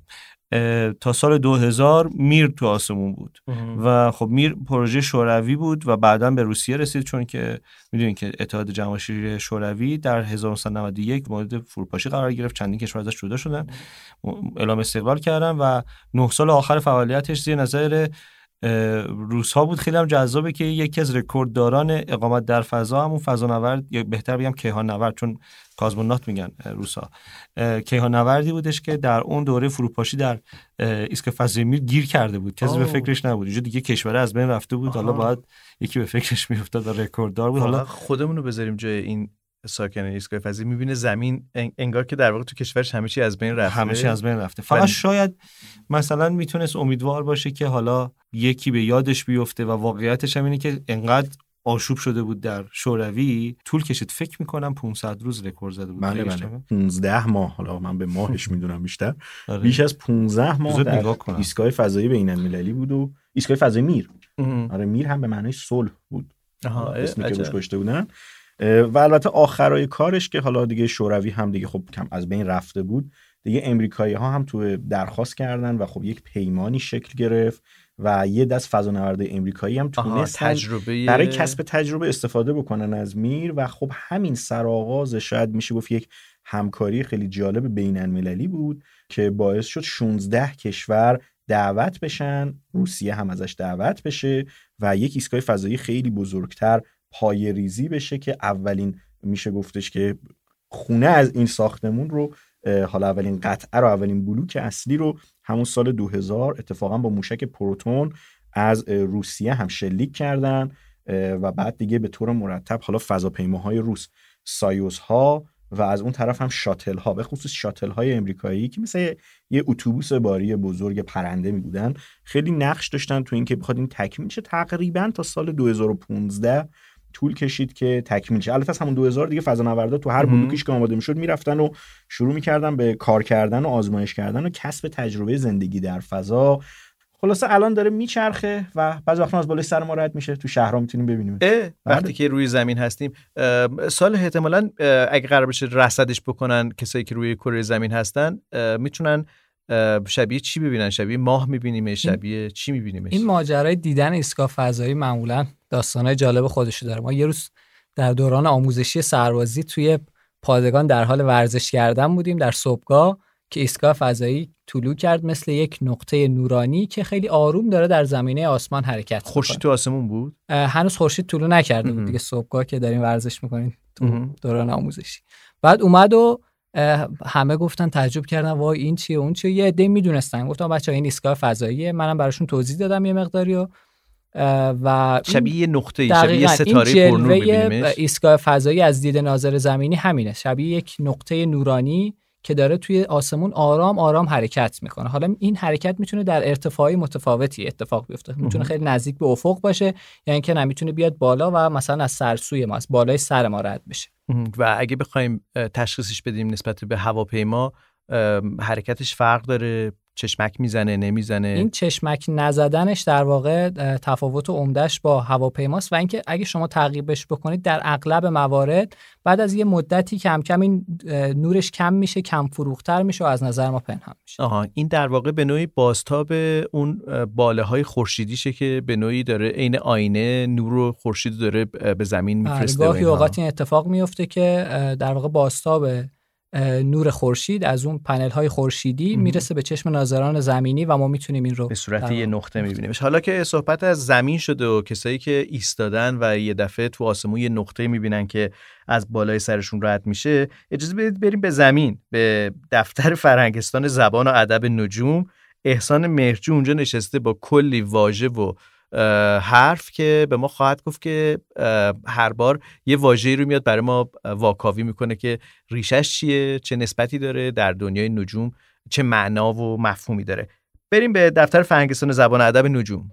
تا سال 2000 میر تو آسمون بود. و خب میر پروژه شوروی بود و بعدا به روسیه رسید چون که می‌دونید که اتحاد جماهیر شوروی در 1991 مورد فروپاشی قرار گرفت چندین کشور ازش جدا شدن. اعلام استقلال کردن و نه سال آخر فعالیتش زیر نظر روس ها بود خیلی هم جذابه که یکی از رکوردداران اقامت در فضا همون فضانورد یا بهتر بگم کیهان نورد چون کازمونات میگن روس ها کیهان نوردی بودش که در اون دوره فروپاشی در ایسکا فضای میر گیر کرده بود. کسی به فکرش نبود. اینجا دیگه کشور از بین رفته بود. حالا باید یکی به فکرش میافتاد و رکورددار بود. حالا خودمون رو بذاریم جای این ساکن ایستگاه فضایی می‌بینه زمین انگار که در واقع تو کشورش همه چی از بین رفته. همه چی از بین رفته. فقط ولی... شاید مثلا می‌تونست امیدوار باشه که حالا یکی به یادش بیفته و واقعیتش هم اینه که انقدر آشوب شده بود در شوروی. طول کشید. فکر می‌کنم 500 روز رکورد زده بود. بله بله. 15 ماه. حالا من به ماهش می‌دونم بیشتر. آره. بیش از 15 ماه در ایستگاه فضایی بین المللی بود و ایستگاه فضایی میر. آره میر هم به معنای صلح بود. آها اسمی که روش گذاشته بودن. و البته آخرای کارش که حالا دیگه شوروی هم دیگه خب کم از بین رفته بود دیگه امریکایی ها هم تو درخواست کردن و خب یک پیمانی شکل گرفت و یه دست فضانورد امریکایی هم تونستن تجربه برای کسب تجربه استفاده بکنن از میر و خب همین سرآغاز شاید میشه گفت یک همکاری خیلی جالب بین المللی بود که باعث شد 16 کشور دعوت بشن روسیه هم ازش دعوت بشه و یک ایستگاه فضایی خیلی بزرگتر پای ریزی بشه که اولین میشه گفتش که خونه از این ساختمون رو حالا اولین قطعه رو اولین بلوک اصلی رو همون سال 2000 اتفاقا با موشک پروتون از روسیه هم شلیک کردن و بعد دیگه به طور مرتب حالا فضاپیماهای روس سایوس ها و از اون طرف هم شاتل ها به خصوص شاتل های امریکایی که مثل یه اتوبوس باری بزرگ پرنده می بودن خیلی نقش داشتن تو اینکه بخواد این تکمیل شه تقریبا تا سال 2015 طول کشید که تکمیل شه. البته از همون 2000 دیگه فضانوردا تو هر بلوکیش که آماده می‌شد می‌رفتن و شروع می‌کردن به کار کردن و آزمایش کردن و کسب تجربه زندگی در فضا. خلاصه الان داره میچرخه و بعضی وقتا از بالای سر ما رد میشه. تو شهرها می‌تونیم ببینیم وقتی که روی زمین هستیم سال احتمالا اگه قرار بشه رصدش بکنن کسایی که روی کره زمین هستن می‌تونن شبیه چی ببینن شبیه ماه می‌بینیم شبیه چی می‌بینیم این ماجرای دیدن ایستگاه فضایی معمولا داستانهای جالب خودشو داره. ما یه روز در دوران آموزشی سربازی توی پادگان در حال ورزش کردن بودیم در صبحگاه که ایستگاه فضایی طلوع کرد مثل یک نقطه نورانی که خیلی آروم داره در زمینه آسمان حرکت خورشید تو آسمون بود؟ هنوز خورشید طلوع نکرده بود دیگه. صبحگاه که داریم ورزش می‌کنیم تو دوران آموزشی. بعد اومد و همه گفتن تعجب کردن وای این چیه اون چیه. یه عده می‌دونستن. گفتم بچه این ایستگاه فضاییه منم براشون توضیح دادم یه مقداری و و شبیه یه نقطه شبیه ستاره پرنور ایستگاه فضایی از دید ناظر زمینی همینه. شبیه یک نقطه نورانی که داره توی آسمون آرام آرام حرکت می‌کنه. حالا این حرکت می‌تونه در ارتفاعی متفاوتی اتفاق بیفته. می‌تونه خیلی نزدیک به افق باشه یا یعنی اینکه نمی‌تونه بیاد بالا و مثلا از سرسوی ما از بالای سر ما رد بشه. و اگه بخوایم تشخیصش بدیم نسبت به هواپیما حرکتش فرق داره؟ چشمک می‌زنه نمی‌زنه. این چشمک نزدنش در واقع تفاوت عمدهش با هواپیماست و اینکه اگه شما تعقیبش بکنید در اغلب موارد بعد از یه مدتی کم کم این نورش کم میشه کم فروختر میشه و از نظر ما پنهان میشه. آها این در واقع به نوعی بازتاب اون باله های خورشیدیشه که به نوعی داره عین آینه نور و خورشید داره به زمین بله، میفرسته گاهی اوقات این اتفاق میفته که در واقع بازتاب نور خورشید از اون پنل های خورشیدی می‌رسه به چشم ناظران زمینی و ما می‌تونیم این رو به صورت یه نقطه میبینیمش. حالا که صحبت از زمین شده و کسایی که ایستادن و یه دفعه تو آسمون یه نقطه می‌بینن که از بالای سرشون رد میشه اجازه بدید بریم به زمین به دفتر فرهنگستان زبان و ادب نجوم. احسان مهرجو اونجا نشسته با کلی واژه و حرف که به ما خواهد گفت که هر بار یه واژه‌ای رو میاد برای ما واکاوی می‌کنه که ریشش چیه چه نسبتی داره در دنیای نجوم چه معنا و مفهومی داره. بریم به دفتر فرهنگستان زبان ادب نجوم.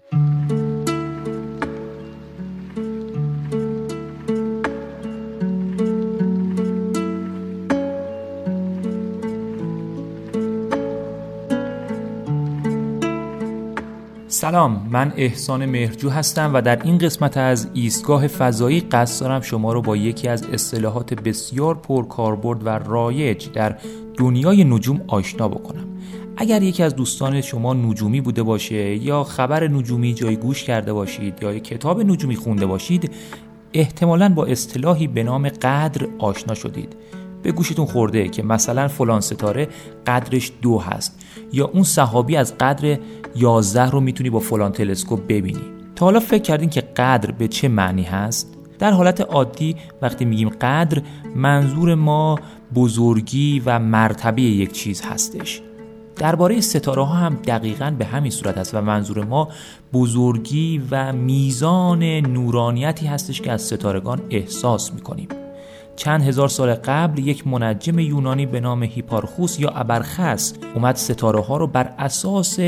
سلام من احسان مهرجو هستم و در این قسمت از ایستگاه فضایی قصد دارم شما رو با یکی از اصطلاحات بسیار پرکاربرد و رایج در دنیای نجوم آشنا بکنم. اگر یکی از دوستان شما نجومی بوده باشه یا خبر نجومی جای گوش کرده باشید یا کتاب نجومی خونده باشید احتمالا با اصطلاحی به نام قدر آشنا شدید. به گوشتون خورده که مثلا فلان ستاره قدرش دو هست یا اون صحابی از قدر 11 رو می‌تونی با فلان تلسکوپ ببینی. تا حالا فکر کردین که قدر به چه معنی هست؟ در حالت عادی وقتی میگیم قدر منظور ما بزرگی و مرتبه یک چیز هستش. درباره ستاره ها هم دقیقا به همین صورت است و منظور ما بزرگی و میزان نورانیتی هستش که از ستارگان احساس می‌کنیم. چند هزار سال قبل یک منجم یونانی به نام هیپارخوس یا ابرخس اومد ستاره ها رو بر اساس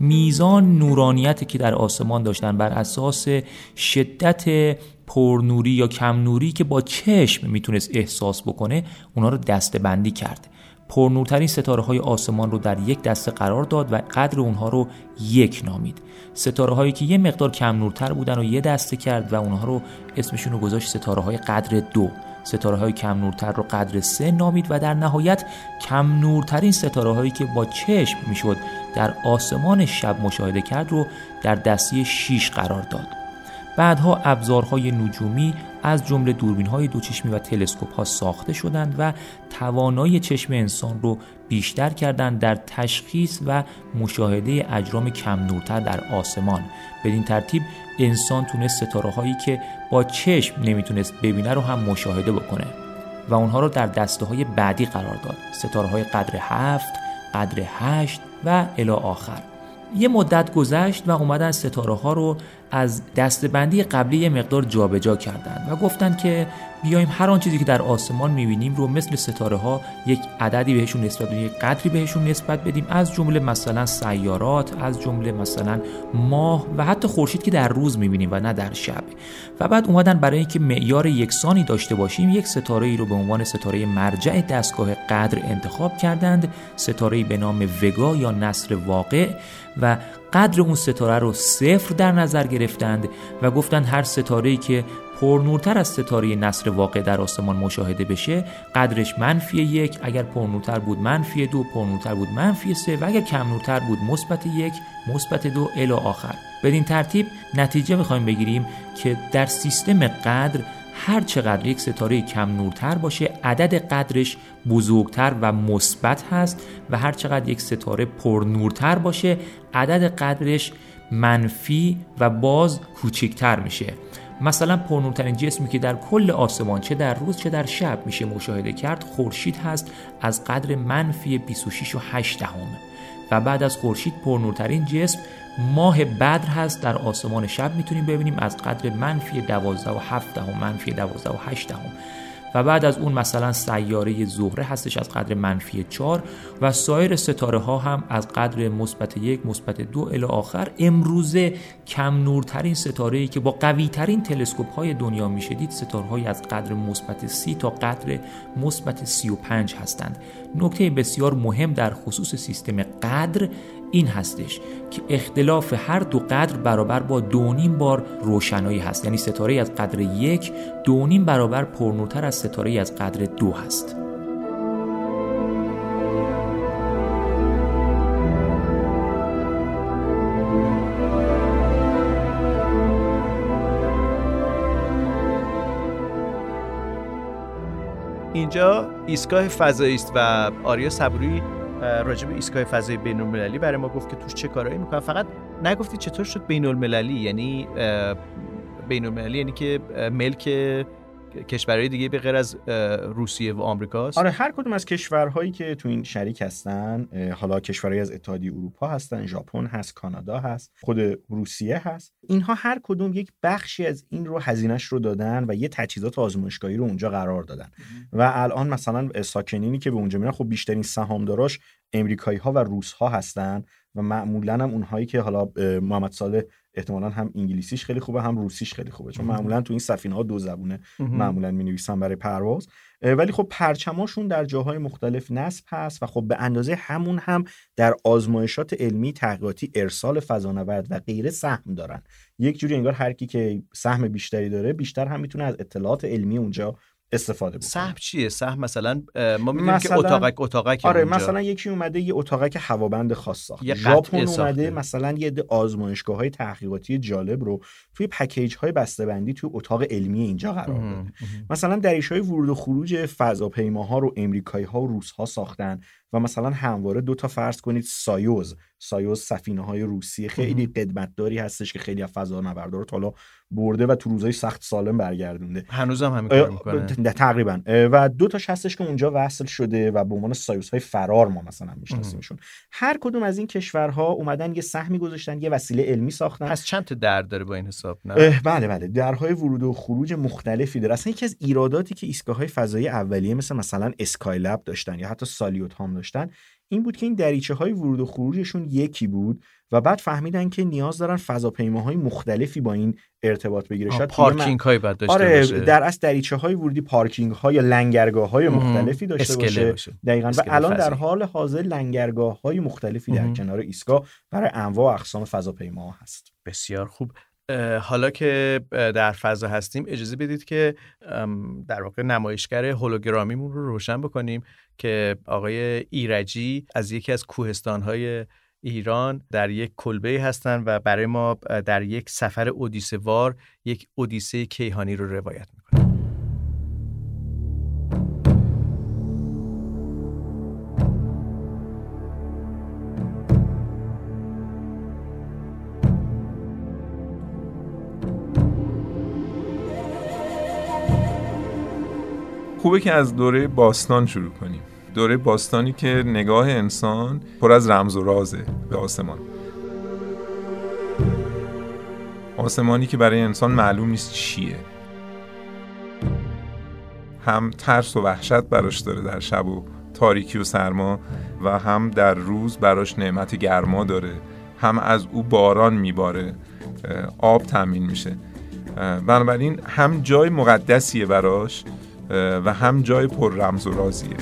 میزان نورانیتی که در آسمان داشتن بر اساس شدت پرنوری یا کم نوری که با چشم می‌تونست احساس بکنه اونا رو دسته بندی کرد. پرنورترین ستاره های آسمان رو در یک دسته قرار داد و قدر اونها رو یک نامید. ستاره هایی که یه مقدار کم نورتر بودن و یه دسته کرد و اونها رو اسمشون رو گذاشت ستاره های قدر دو. ستاره های کم نورتر رو قدر سه نامید و در نهایت کم نورترین ستاره هایی که با چشم می‌شد در آسمان شب مشاهده کرد رو در دسته 6 قرار داد. بعدها ابزارهای نجومی از جمله دوربین های دوچشمی و تلسکوپ ها ساخته شدند و توانایی چشم انسان رو بیشتر کردند در تشخیص و مشاهده اجرام کم نورتر در آسمان. بدین ترتیب انسان تونست ستاره هایی که با چشم نمی‌تونست ببینه رو هم مشاهده بکنه و اونها رو در دسته های بعدی قرار داد. ستاره های قدر هفت، قدر هشت و الی آخر. یه مدت گذشت و اومدن ستاره ها رو از دستبندی قبلی یه مقدار جابجا جا کردند و گفتند که بیایم هر آن چیزی که در آسمان می‌بینیم رو مثل ستاره ها یک عددی بهشون نسبت بدیم یک قدری بهشون نسبت بدیم از جمله مثلا سیارات از جمله مثلا ماه و حتی خورشید که در روز می‌بینیم و نه در شب. و بعد اومدن برای اینکه معیار یکسانی داشته باشیم یک ستاره ای رو به عنوان ستاره مرجع دستگاه قدر انتخاب کردند. ستاره به نام وگا یا نصر واقع و قدر اون ستاره رو صفر در نظر گرفتند و گفتند هر ستاره که پرنورتر از ستاره نصر واقع در آسمان مشاهده بشه قدرش منفی یک اگر پرنورتر بود منفی دو پرنورتر بود منفی سه و اگر کم نورتر بود مثبت یک مثبت دو الی آخر. بدین ترتیب نتیجه می‌خوایم بگیریم که در سیستم قدر هر چقدر یک ستاره کم نورتر باشه عدد قدرش بزرگتر و مثبت هست و هر چقدر یک ستاره پر نورتر باشه عدد قدرش منفی و باز کوچکتر میشه. مثلا پرنورترین جسمی که در کل آسمان چه در روز چه در شب میشه مشاهده کرد خورشید هست از قدر منفی 26 و 8 دهم. و بعد از خورشید پرنورترین جسم ماه بدر هست در آسمان شب می‌تونیم ببینیم از قدر منفی 12 و 7 دهم منفی 12 و 8 دهم. و بعد از اون مثلا سیاره زهره هستش از قدر منفی 4 و سایر ستاره ها هم از قدر مثبت یک مثبت دو الی آخر. امروزه کم نورترین ستاره ای که با قوی ترین تلسکوپ های دنیا می‌شدید ستاره های از قدر مثبت 30 تا قدر مثبت 35 هستند. نکته بسیار مهم در خصوص سیستم قدر این هستش که اختلاف هر دو قدر برابر با دونیم بار روشنایی هست. یعنی ستاره از قدر یک دونیم برابر پرنورتر از ستاره از قدر دو هست. اینجا ایستگاه فضایی است و آریا صبوری راجب ایستگاه فضای بین المللی برای ما گفت که توش چه کارهایی می‌کنن. فقط نگفتی چطور شد بین المللی یعنی بین المللی یعنی که ملک کشورهای دیگه به غیر از روسیه و آمریکاست آره هر کدوم از کشورهایی که تو این شریک هستن حالا کشورهایی از اتحادیه اروپا هستن ژاپن هست کانادا هست خود روسیه هست. اینها هر کدوم یک بخشی از این رو هزینهش رو دادن و یه تجهیزات آزمایشگاهی رو اونجا قرار دادن. و الان مثلا ساکنینی که به اونجا میرن خب بیشترین سهامداراش امریکایی ها و روس ها هستن و معمولا هم اونهایی که حالا محمد صالح احتمالا هم انگلیسیش خیلی خوبه هم روسیش خیلی خوبه. چون معمولا تو این سفینه ها دو زبونه معمولا می نویسن برای پرواز. ولی خب پرچماشون در جاهای مختلف نصب هست و خب به اندازه همون هم در آزمایشات علمی تحقیقاتی ارسال فضانورد و غیره سهم دارن. یک جوری انگار هر کی که سهم بیشتری داره بیشتر هم می‌تونه از اطلاعات علمی اونجا استفاده بکنه. سهم چیه؟ سهم مثلا ما می‌دونیم که اتاقک اتاقک آره اونجا. مثلا یکی اومده یه اتاقک هوابند خاص ساخت ژاپن اومده مثلا یه عده آزمایشگاه های تحقیقاتی جالب رو توی پکیج های بسته‌بندی توی اتاق علمی اینجا قرار داد مثلا دریچه های ورود و خروج فضاپیماها رو امریکایی ها و روس ها ساختن. و مثلا همواره دو تا فرض کنید سایوز. سایوز سفینه های روسی خیلی قدمتداری هستش که خیلی از فضانوردها رو حالا برده و تو روزای سخت سالم برگردونده. هنوزم همین کار می‌کنه. تقریبا. و دو تاش هستش که اونجا وصل شده و به عنوان سایوس های فرار ما مثلا میشناسیمشون. هر کدوم از این کشورها اومدن یه سهمی گذاشتن یه وسیله علمی ساختن. پس چند تا در داره با این حساب نه؟ بله بله. درهای ورود و خروج مختلفی داره. اصلا یکی از ایراداتی که ایستگاه های فضایی اولیه مثل مثلا اسکای لب داشتن یا حتی سالیوت هم داشتن این بود که این دریچه های ورود و خروجشون یکی بود و بعد فهمیدن که نیاز دارن فضاپیماهای مختلفی با این ارتباط بگیره شاید پارکینگ های بعد داشته آره باشه. در اصل دریچه های ورودی پارکینگ ها یا لنگرگاه های مختلفی داشته باشه باشه. دقیقا و الان در. حال حاضر لنگرگاه های مختلفی در. کنار ایستگاه برای انواع و اقسام فضاپیما هست بسیار خوب حالا که در فضا هستیم اجازه بدید که در واقع نمایشگر هولوگرامیمون رو روشن بکنیم که آقای ایرجی از یکی از کوهستانهای ایران در یک کلبه هستن و برای ما در یک سفر اودیسه وار یک اودیسه کیهانی رو روایت می‌کنن. خوبه که از دوره باستان شروع کنیم. دوره باستانی که نگاه انسان پر از رمز و رازه به آسمان. آسمانی که برای انسان معلوم نیست چیه. هم ترس و وحشت براش داره در شب و تاریکی و سرما و هم در روز براش نعمت گرما داره. هم از او باران میباره آب تامین میشه. بنابراین هم جای مقدسیه براش. و هم جای پر رمز و رازیه.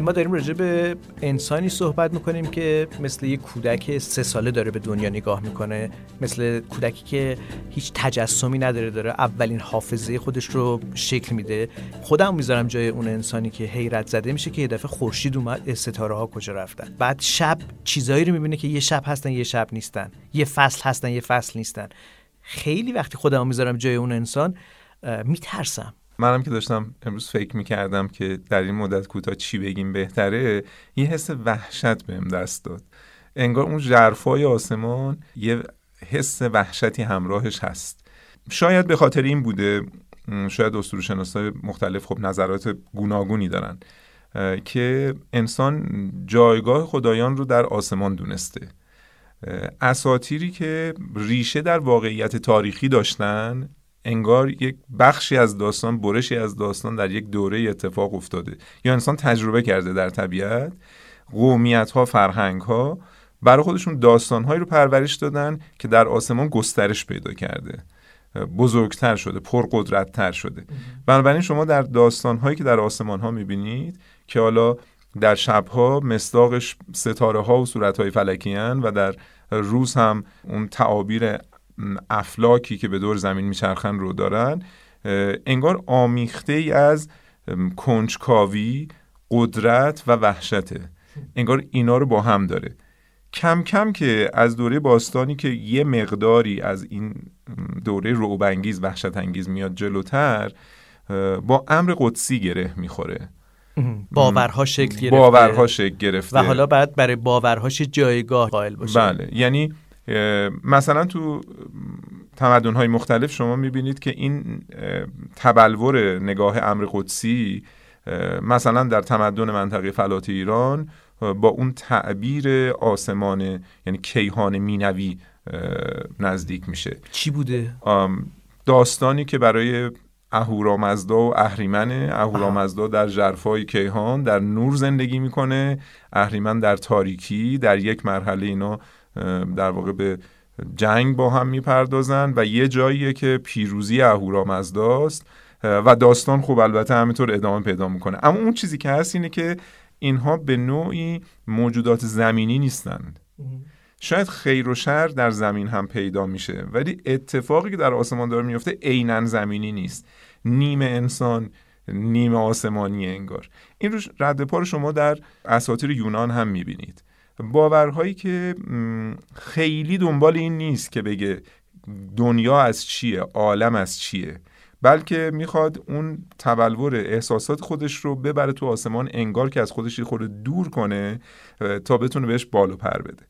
ما داریم راجع به انسانی صحبت می‌کنیم که مثل یک کودک سه ساله داره به دنیا نگاه می‌کنه مثل کودکی که هیچ تجسمی نداره داره اولین حافظه خودش رو شکل میده. خودم می‌ذارم جای اون انسانی که حیرت زده میشه که یه دفعه خورشید اومد ستاره ها کجا رفتن. بعد شب چیزایی رو می‌بینه که یه شب هستن یه شب نیستن. یه فصل هستن یه فصل نیستن. خیلی وقتی خودم می‌ذارم جای اون انسان میترسم. منم که داشتم امروز فکر می‌کردم که در این مدت کوتاه چی بگیم بهتره یه حس وحشت بهم دست داد. انگار اون ژرفای آسمان یه حس وحشتی همراهش هست. شاید به خاطر این بوده شاید اسطوره‌شناسای مختلف خب نظرات گوناگونی دارن که انسان جایگاه خدایان رو در آسمان دونسته. اساتیری که ریشه در واقعیت تاریخی داشتن انگار یک بخشی از داستان برشی از داستان در یک دوره اتفاق افتاده. یا انسان تجربه کرده در طبیعت. قومیت ها فرهنگ ها برای خودشون داستان هایی رو پرورش دادن که در آسمان گسترش پیدا کرده. بزرگتر شده پرقدرتتر شده. بنابراین شما در داستان هایی که در آسمان ها می‌بینید که حالا در شبها مصداقش ستاره ها و صورت های فلکی و در روز هم اون تعابیر افلاکی که به دور زمین میچرخن رو دارن انگار آمیخته ای از کنجکاوی قدرت و وحشته. انگار اینا رو با هم داره. کم کم که از دوره باستانی که یه مقداری از این دوره رعبانگیز وحشت انگیز میاد جلوتر با امر قدسی گره می‌خوره. باورها شکل گرفته. باورها شکل گرفته. و حالا بعد برای باورهاش جایگاه قائل باشه. بله. یعنی مثلا تو تمدن های مختلف شما می‌بینید که این تبلور نگاه امر قدسی مثلا در تمدن منطقه فلات ایران با اون تعبیر آسمان یعنی کیهان مینوی نزدیک میشه. چی بوده؟ داستانی که برای اهورامزدا و اهریمنه اهورامزدا در ژرفای کیهان در نور زندگی می‌کنه اهریمن در تاریکی در یک مرحله اینا در واقع به جنگ با هم می‌پردازن و یه جاییه که پیروزی اهورامزداست اه، و داستان خب البته همینطور ادامه پیدا می‌کنه. اما اون چیزی که هست اینه که اینها به نوعی موجودات زمینی نیستند. شاید خیر و شر در زمین هم پیدا میشه ولی اتفاقی که در آسمان داره میفته عینا زمینی نیست. نیمه انسان نیمه آسمانی انگار. این رو رد پا رو شما در اساطیر یونان هم می‌بینید. باورهایی که خیلی دنبال این نیست که بگه دنیا از چیه عالم از چیه. بلکه می‌خواد اون تبلور احساسات خودش رو ببره تو آسمان انگار که از خودش یه خورده دور کنه تا بتونه بهش بالو پر بده.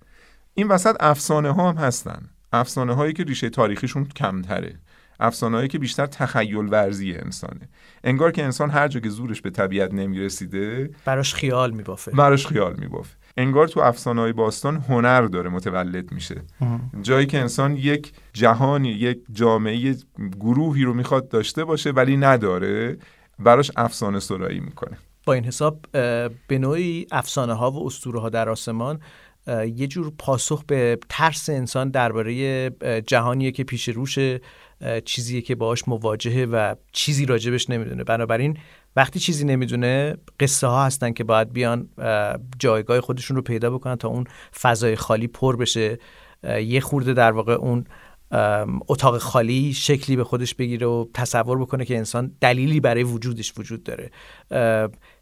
این وسط افسانه ها هم هستن. افسانه هایی که ریشه تاریخیشون کمتره. افسانه هایی که بیشتر تخیل ورزی انسانه. انگار که انسان هر جا که زورش به طبیعت نمی‌رسیده براش خیال میبافه. براش خیال میبافه. انگار تو افسانه های باستان هنر داره متولد میشه. جایی که انسان یک جهانی یک جامعه گروهی رو می‌خواد داشته باشه ولی نداره براش افسانه سرایی می‌کنه. با این حساب به نوعی افسانه ها و اسطوره ها در آسمان یه جور پاسخ به ترس انسان درباره جهانیه که پیش روش چیزیه که باهاش مواجهه و چیزی راجبش نمی‌دونه. بنابراین وقتی چیزی نمی‌دونه قصه ها هستن که باید بیان جایگاه خودشون رو پیدا بکنن تا اون فضای خالی پر بشه. یه خورده در واقع اون اتاق خالی شکلی به خودش بگیره و تصور بکنه که انسان دلیلی برای وجودش وجود داره.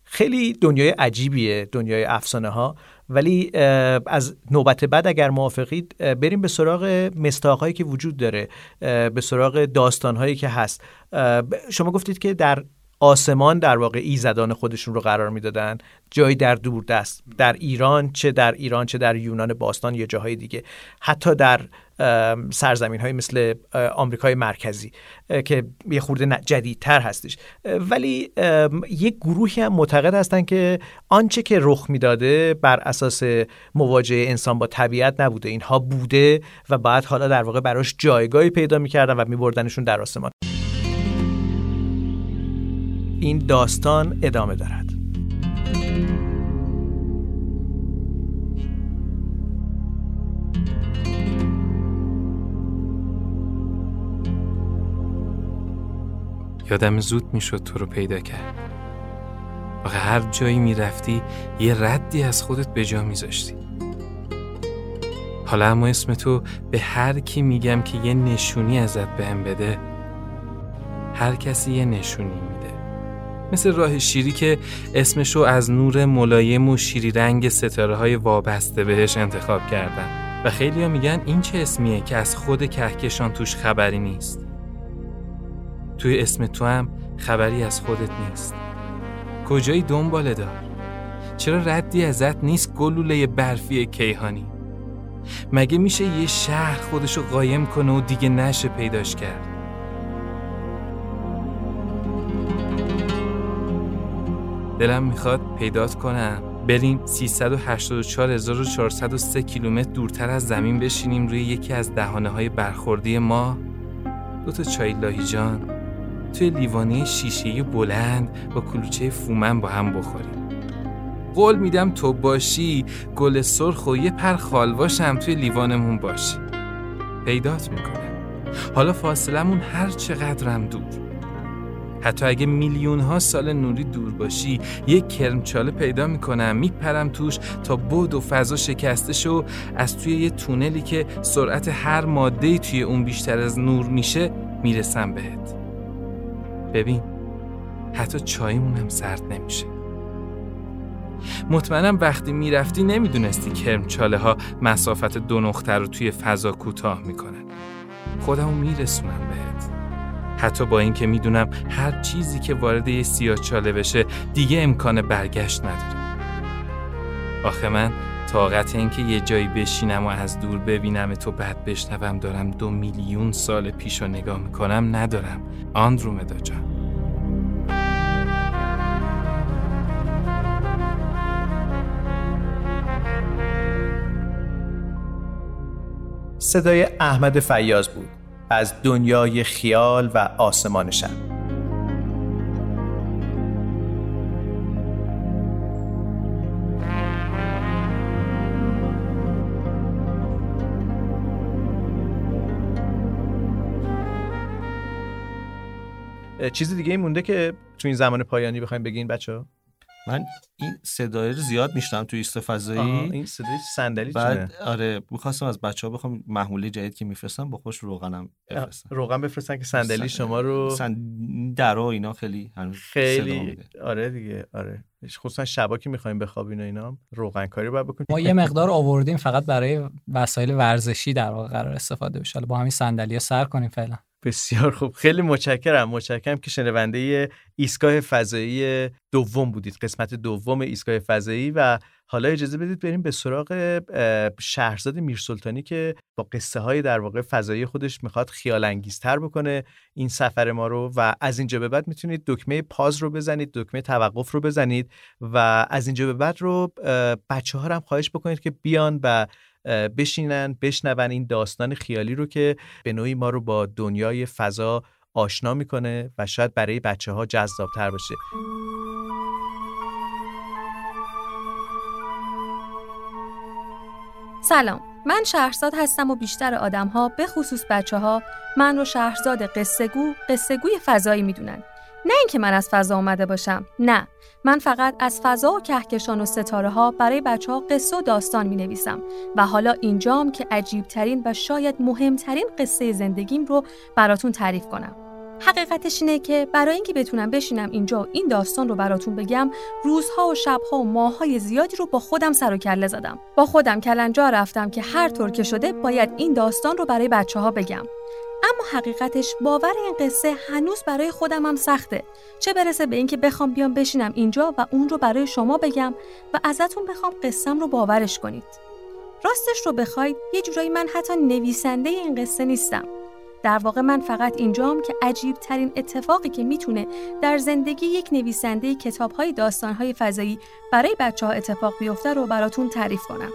خیلی دنیای عجیبیه دنیای افسانه ها ولی از نوبت بعد اگر موافقید بریم به سراغ مستاقهایی که وجود داره. به سراغ داستانهایی که هست. شما گفتید که در آسمان در واقع ایزدان خودشون رو قرار می‌دادن. جایی در دوردست در ایران چه در ایران چه در یونان باستان یا جاهای دیگه. حتی در سرزمین های مثل آمریکای مرکزی که یه خورده جدیدتر هستش. ولی یک گروهی هم معتقد هستن که آنچه که رخ می‌داده بر اساس مواجهه انسان با طبیعت نبوده. اینها بوده و بعد حالا در واقع براش جایگاهی پیدا می‌کردن و میبردنشون در آسمان. این داستان ادامه دارد. یادم زود می‌شد تو رو پیدا کرد. آخه هر جایی می‌رفتی یه ردی از خودت به جا میذاشتی. حالا اما اسم تو به هر کی میگم که یه نشونی ازت بهم بده هر کسی یه نشونی میده. مثل راه شیری که اسمشو از نور ملایم و شیری رنگ ستاره های وابسته بهش انتخاب کردن. و خیلی ها میگن این چه اسمیه که از خود کهکشان توش خبری نیست. توی اسم تو هم خبری از خودت نیست. کجایی دنباله دار؟ چرا ردی ازت نیست گلوله برفی کیهانی؟ مگه میشه یه شهر خودشو قایم کنه و دیگه نشه پیداش کرد؟ دلم می‌خواد پیدات کنم. بریم 384403 کیلومتر دورتر از زمین بشینیم روی یکی از دهانه های برخوردی ما. دوتا چای لاهیجان توی لیوانه شیشهی بلند با کلوچه فومن با هم بخوریم. قول میدم تو باشی گل سرخ و یه پر خالواشم توی لیوانمون باشی. پیدات می‌کنم. حالا فاصلمون هر چقدرم دور. حتی اگه میلیون ها سال نوری دور باشی یک کرمچاله پیدا می‌کنم میپرم توش تا بود و فضا شکسته شو از توی یه تونلی که سرعت هر ماده توی اون بیشتر از نور میشه می‌رسم بهت. ببین حتی چایمون هم سرد نمیشه. مطمئنم وقتی می‌رفتی نمی‌دونستی کرمچاله ها مسافت دو نقطه رو توی فضا کوتاه می‌کنن. خودمو میرسونم بهت. حتی با اینکه می‌دونم هر چیزی که وارد یه سیاه چاله بشه دیگه امکان برگشت نداره. آخه من طاقت اینکه یه جایی بشینم و از دور ببینم تو بعد بشنوم دارم دو میلیون سال پیش رو نگاه می‌کنم ندارم. آندرومدا جان صدای احمد فیاض بود. از دنیای خیال و آسمان شب چیز دیگه ای مونده که تو این زمان پایانی بخوایم بگین بچه ها؟ من این صدای رو زیاد میشتم تو ایست فضایی. این صدای صندلی بعد آره می‌خواستم از بچه ها بخوام محموله جدید که میفرستم با خوش روغنم بفرستم. روغن بفرستن که صندلی شما رو سن... درا اینا خیلی خیلی آره دیگه آره. خصوصا شبا که می‌خوایم بخوابین و اینا روغن کاری باید بکنیم. ما یه مقدار آوردیم فقط برای وسایل ورزشی در واقع قرار استفاده بشه. با همین صندلی ها سر کنیم فعلا. بسیار خوب. خیلی متشکرم. متشکرم که شنونده ایستگاه فضایی دوم بودید. قسمت دوم ایستگاه فضایی و حالا اجازه بدید بریم به سراغ شهرزاد میرسلطانی که با قصه های در واقع فضایی خودش می‌خواد خیال انگیزتر بکنه این سفر ما رو و از اینجا به بعد می‌تونید دکمه پاز رو بزنید دکمه توقف رو بزنید و از اینجا به بعد رو بچه ها هم خواهش بکنید که بیان و بشینن بشنون این داستان خیالی رو که به نوعی ما رو با دنیای فضا آشنا می‌کنه و شاید برای بچه ها جذابتر باشه. سلام. من شهرزاد هستم و بیشتر آدم ها به خصوص بچه ها من رو شهرزاد قصه گو قصه گوی فضایی می‌دونن. نه اینکه من از فضا آمده باشم. نه. من فقط از فضا و کهکشان و ستاره ها برای بچه ها قصه و داستان می نویسم و حالا اینجام که عجیب ترین و شاید مهمترین قصه زندگیم رو براتون تعریف کنم. حقیقتش اینه که برای اینکه بتونم بشینم اینجا و این داستان رو براتون بگم روزها و شبها و ماههای زیادی رو با خودم سر و کله زدم. با خودم کلنجا رفتم که هر طور که شده باید این داستان رو برای بچه ها بگم. اما حقیقتش باور این قصه هنوز برای خودم هم سخته. چه برسه به اینکه بخوام بیام بشینم اینجا و اون رو برای شما بگم و ازتون بخوام قصم رو باورش کنید. راستش رو بخواید یه جورایی من حتی نویسنده این قصه نیستم. در واقع من فقط اینجام که عجیب ترین اتفاقی که می‌تونه در زندگی یک نویسنده کتاب های داستان های فضایی برای بچه ها اتفاق بیفته رو براتون تعریف کنم.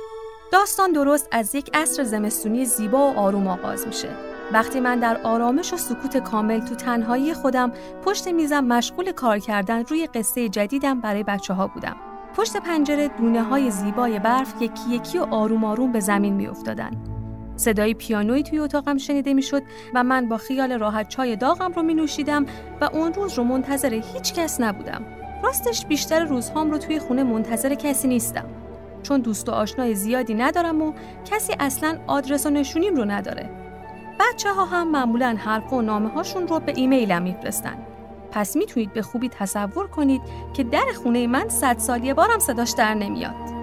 داستان درست از یک عصر زمستونی زیبا و آروم آغاز میشه. وقتی من در آرامش و سکوت کامل تو تنهایی خودم پشت میزم مشغول کار کردن روی قصه جدیدم برای بچه ها بودم. پشت پنجره دونه های زیبای برف یکی یکی و آروم آروم به زمین می صدای پیانوی توی اتاقم شنیده می‌شد و من با خیال راحت چای داغم رو می نوشیدم و اون روز رو منتظر هیچ کس نبودم. راستش بیشتر روزهام رو توی خونه منتظر کسی نیستم. چون دوست و آشنای زیادی ندارم و کسی اصلا آدرس و نشونیم رو نداره. بچه ها هم معمولا حرف و نامه هاشون رو به ایمیلم میفرستن. پس می‌تونید به خوبی تصور کنید که در خونه من صد سال یه بارم صداش در نمیاد.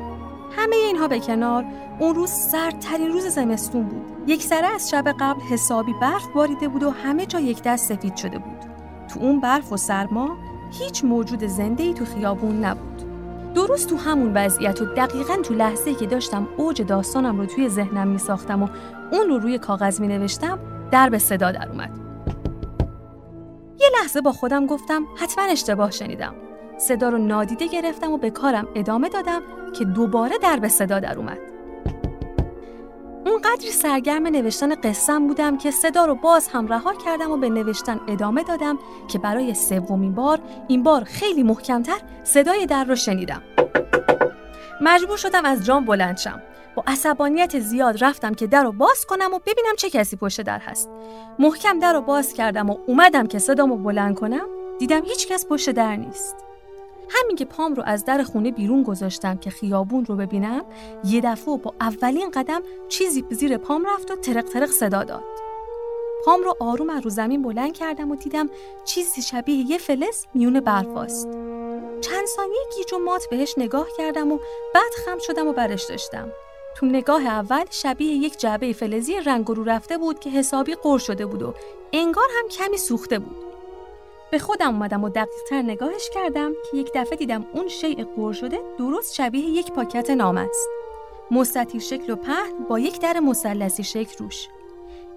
همه اینها به کنار اون روز سردترین روز زمستون بود. یک سره از شب قبل حسابی برف باریده بود و همه جا یک دست سفید شده بود. تو اون برف و سرما هیچ موجود زنده ای تو خیابون نبود. درست تو همون وضعیت و دقیقا تو لحظه که داشتم اوج داستانم رو توی ذهنم می ساختم و اون رو روی کاغذ می نوشتم در به صدا در اومد. یه لحظه با خودم گفتم حتما اشتباه شنیدم. صدا رو نادیده گرفتم و به کارم ادامه دادم که دوباره در به صدا در اومد. اونقدری سرگرم نوشتن قصم بودم که صدا رو باز هم رها کردم و به نوشتن ادامه دادم که برای سومین بار این بار خیلی محکمتر صدای در رو شنیدم. مجبور شدم از جام بلند شم. با عصبانیت زیاد رفتم که در رو باز کنم و ببینم چه کسی پشت در هست. محکم در رو باز کردم و اومدم که صدامو بلند کنم دیدم هیچ کس پشت در نیست. همین که پام رو از در خونه بیرون گذاشتم که خیابون رو ببینم یه دفعه با اولین قدم چیزی زیر پام رفت و ترق ترق صدا داد. پام رو آروم از رو زمین بلند کردم و دیدم چیزی شبیه یه فلز میون برفاست چند ثانیه گیج و مات بهش نگاه کردم و بعد خم شدم و برش داشتم. تو نگاه اول شبیه یک جعبه فلزی رنگ رو رفته بود که حسابی قر شده بود و انگار هم کمی سوخته بود. به خودم اومدم و دقیقتر نگاهش کردم که یک دفعه دیدم اون شیء قور شده درست شبیه یک پاکت نام است. مستطیل شکل و پهن با یک در مثلثی شکل روش.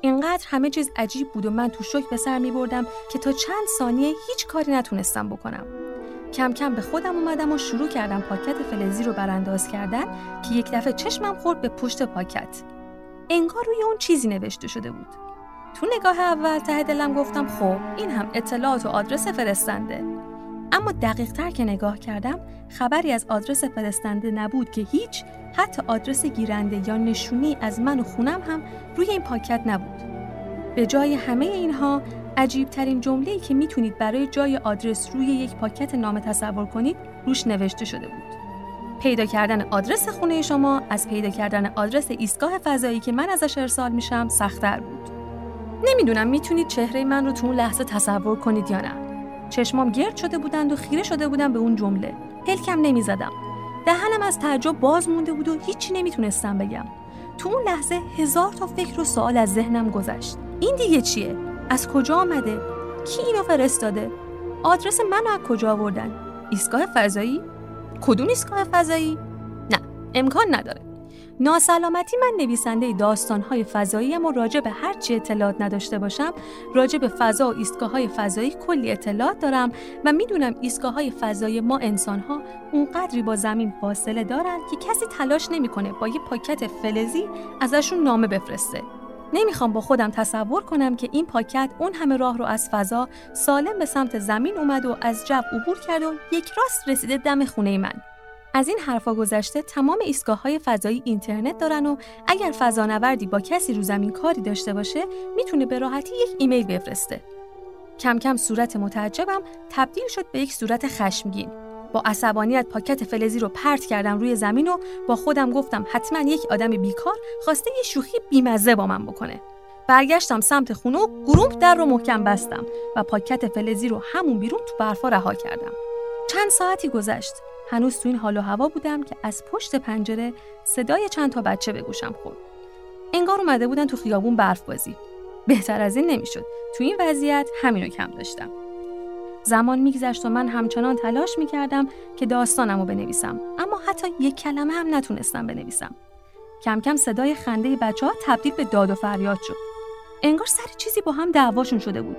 اینقدر همه چیز عجیب بود و من تو شک به سر می بردم که تا چند ثانیه هیچ کاری نتونستم بکنم. کم کم به خودم اومدم و شروع کردم پاکت فلزی رو برانداز کردن که یک دفعه چشمم خورد به پشت پاکت. انگار روی اون چیزی نوشته شده بود. تو نگاه اول ته دلم گفتم خب این هم اطلاعات و آدرس فرستنده. اما دقیق تر که نگاه کردم خبری از آدرس فرستنده نبود که هیچ حتی آدرس گیرنده یا نشونی از من و خونم هم روی این پاکت نبود. به جای همه اینها عجیب ترین جمله‌ای که می‌تونید برای جای آدرس روی یک پاکت نامه تصور کنید روش نوشته شده بود. پیدا کردن آدرس خونه شما از پیدا کردن آدرس ایستگاه فضایی که من ازش ارسال میشم سختتر بود. نمی‌دونم می‌تونید چهره من رو تو اون لحظه تصور کنید یا نه. چشمام گرد شده بودند و خیره شده بودم به اون جمله. پلکم نمی‌زدم. دهنم از تعجب باز مونده بود و هیچی نمی‌تونستم بگم. تو اون لحظه هزار تا فکر و سوال از ذهنم گذشت. این دیگه چیه؟ از کجا آمده؟ کی اینو فرستاده؟ آدرس منو از کجا آوردن؟ ایستگاه فضایی؟ کدوم ایستگاه فضایی؟ نه امکان نداره. ناسلامتی من نویسنده داستانهای فضایی و راجع به هر چی اطلاعات نداشته باشم راجع به فضا و ایستگاه های فضایی کلی اطلاعات دارم و می‌دونم ایستگاه های فضایی ما انسانها اونقدری با زمین فاصله دارن که کسی تلاش نمی‌کنه با یه پاکت فلزی ازشون نامه بفرسته. نمی‌خوام با خودم تصور کنم که این پاکت اون همه راه رو از فضا سالم به سمت زمین اومد و از جو عبور کرد و یک راست رسیده دم خونه من. از این حرفا گذشته تمام ایستگاه های فضایی اینترنت دارن و اگر فضانوردی با کسی رو زمین کاری داشته باشه می‌تونه به راحتی یک ایمیل بفرسته. کم کم صورت متعجبم تبدیل شد به یک صورت خشمگین. با عصبانیت پاکت فلزی رو پرت کردم روی زمین و با خودم گفتم حتما یک آدم بیکار خواسته یه شوخی بیمزه با من بکنه. برگشتم سمت خونه و گرومپ در رو محکم بستم و پاکت فلزی رو همون بیرون تو برفا رها کردم. چند ساعتی گذشت هنوز تو این حال و هوا بودم که از پشت پنجره صدای چند تا بچه به گوشم خورد. انگار اومده بودن تو خیابون برف بازی. بهتر از این نمی‌شد. تو این وضعیت همینو کم داشتم. زمان میگذشت و من همچنان تلاش می‌کردم که داستانم رو بنویسم اما حتی یک کلمه هم نتونستم بنویسم. کم کم صدای خنده بچه ها تبدیل به داد و فریاد شد. انگار سر چیزی با هم دعواشون شده بود.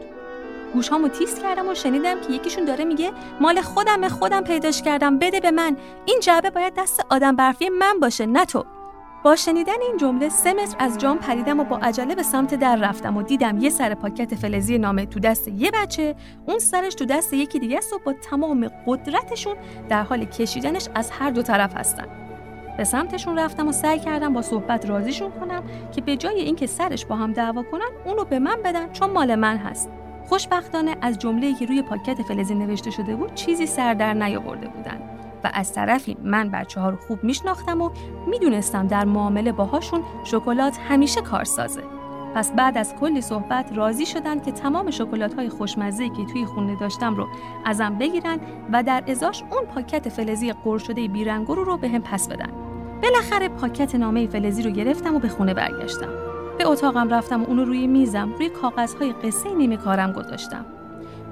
گوشامو تیز کردم و شنیدم که یکیشون داره میگه مال خودم خودم پیداش کردم بده به من. این جعبه باید دست آدم برفی من باشه نه تو. با شنیدن این جمله سه متر از جام پریدم و با عجله به سمت در رفتم و دیدم یه سر پاکت فلزی نامه تو دست یه بچه اون سرش تو دست یکی دیگه است و با تمام قدرتشون در حال کشیدنش از هر دو طرف هستن. به سمتشون رفتم و سعی کردم با صحبت راضیشون کنم که به جای اینکه سرش با هم دعوا کنن اونو به من بدن چون مال من هست. خوشبختانه از جمله‌ای که روی پاکت فلزی نوشته شده بود چیزی سر در نیاورده بودند و از طرفی من بچه ها رو خوب میشناختم و می‌دونستم در معامله باهاشون شکلات همیشه کارسازه. پس بعد از کلی صحبت راضی شدن که تمام شکلات های خوشمزه که توی خونه داشتم رو ازم بگیرن و در ازاش اون پاکت فلزی قر شده بیرنگو رو, رو به هم پس بدن. بالاخره پاکت نامه فلزی رو گرفتم و به خونه برگشتم. به اتاقم رفتم و اونو روی میزم روی کاغذهای قصه نیمه کارم گذاشتم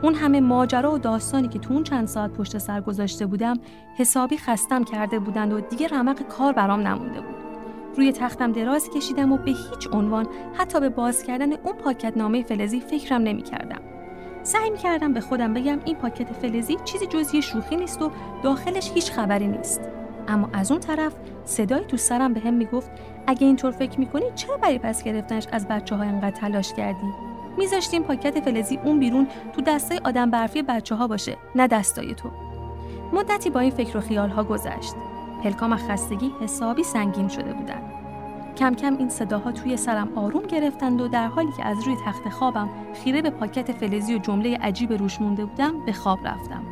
اون همه ماجرا و داستانی که تو اون چند ساعت پشت سر گذاشته بودم حسابی خستم کرده بودند و دیگه رمق کار برام نمونده بود روی تختم دراز کشیدم و به هیچ عنوان حتی به باز کردن اون پاکت نامه فلزی فکرم نمی کردم. سعی می کردم به خودم بگم این پاکت فلزی چیزی جزی شوخی نیست و داخلش هیچ خبری نیست. اما از اون طرف صدایی تو سرم بهم می‌گفت اگه اینطور فکر می‌کنی چرا برای پس گرفتنش از بچه ها انقدر تلاش کردی؟ میذاشتیم پاکت فلزی اون بیرون تو دسته آدم برفی بچه ها باشه نه دستای تو. مدتی با این فکر و خیال ها گذشت. پلکام خستگی حسابی سنگین شده بودن. کم کم این صداها توی سرم آروم گرفتند و در حالی که از روی تخت خوابم خیره به پاکت فلزی و جمله عجیب روش مونده بودم به خواب رفتم.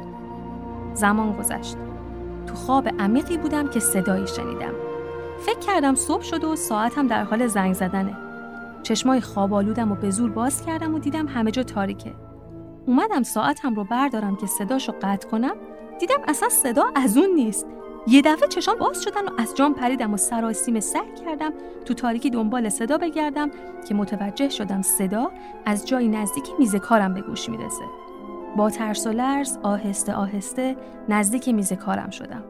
زمان گذشت. تو خواب عمیقی بودم که صدایی شنیدم. فکر کردم صبح شد و ساعتم در حال زنگ زدنه. چشمای خواب آلودم و به زور باز کردم و دیدم همه جا تاریکه. اومدم ساعتم رو بردارم که صداشو قطع کنم دیدم اصلا صدا از اون نیست. یه دفعه چشام باز شدن و از جام پریدم و سراسیم سر کردم تو تاریکی دنبال صدا بگردم که متوجه شدم صدا از جای نزدیک میز کارم به گوش می‌رسه. با ترس و لرز آهسته آهسته نزدیک میز کارم شدم.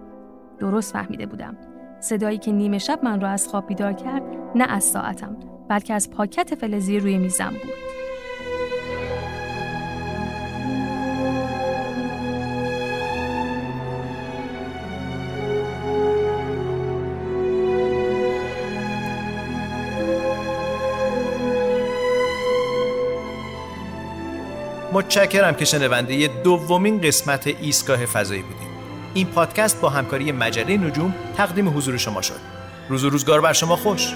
درست فهمیده بودم. صدایی که نیمه شب من را از خواب بیدار کرد نه از ساعتم بلکه از پاکت فلزی روی میزم بود. متشکرم که شنونده دومین قسمت ایستگاه فضایی بودید. این پادکست با همکاری مجله نجوم تقدیم حضور شما شد. روز و روزگار بر شما خوش.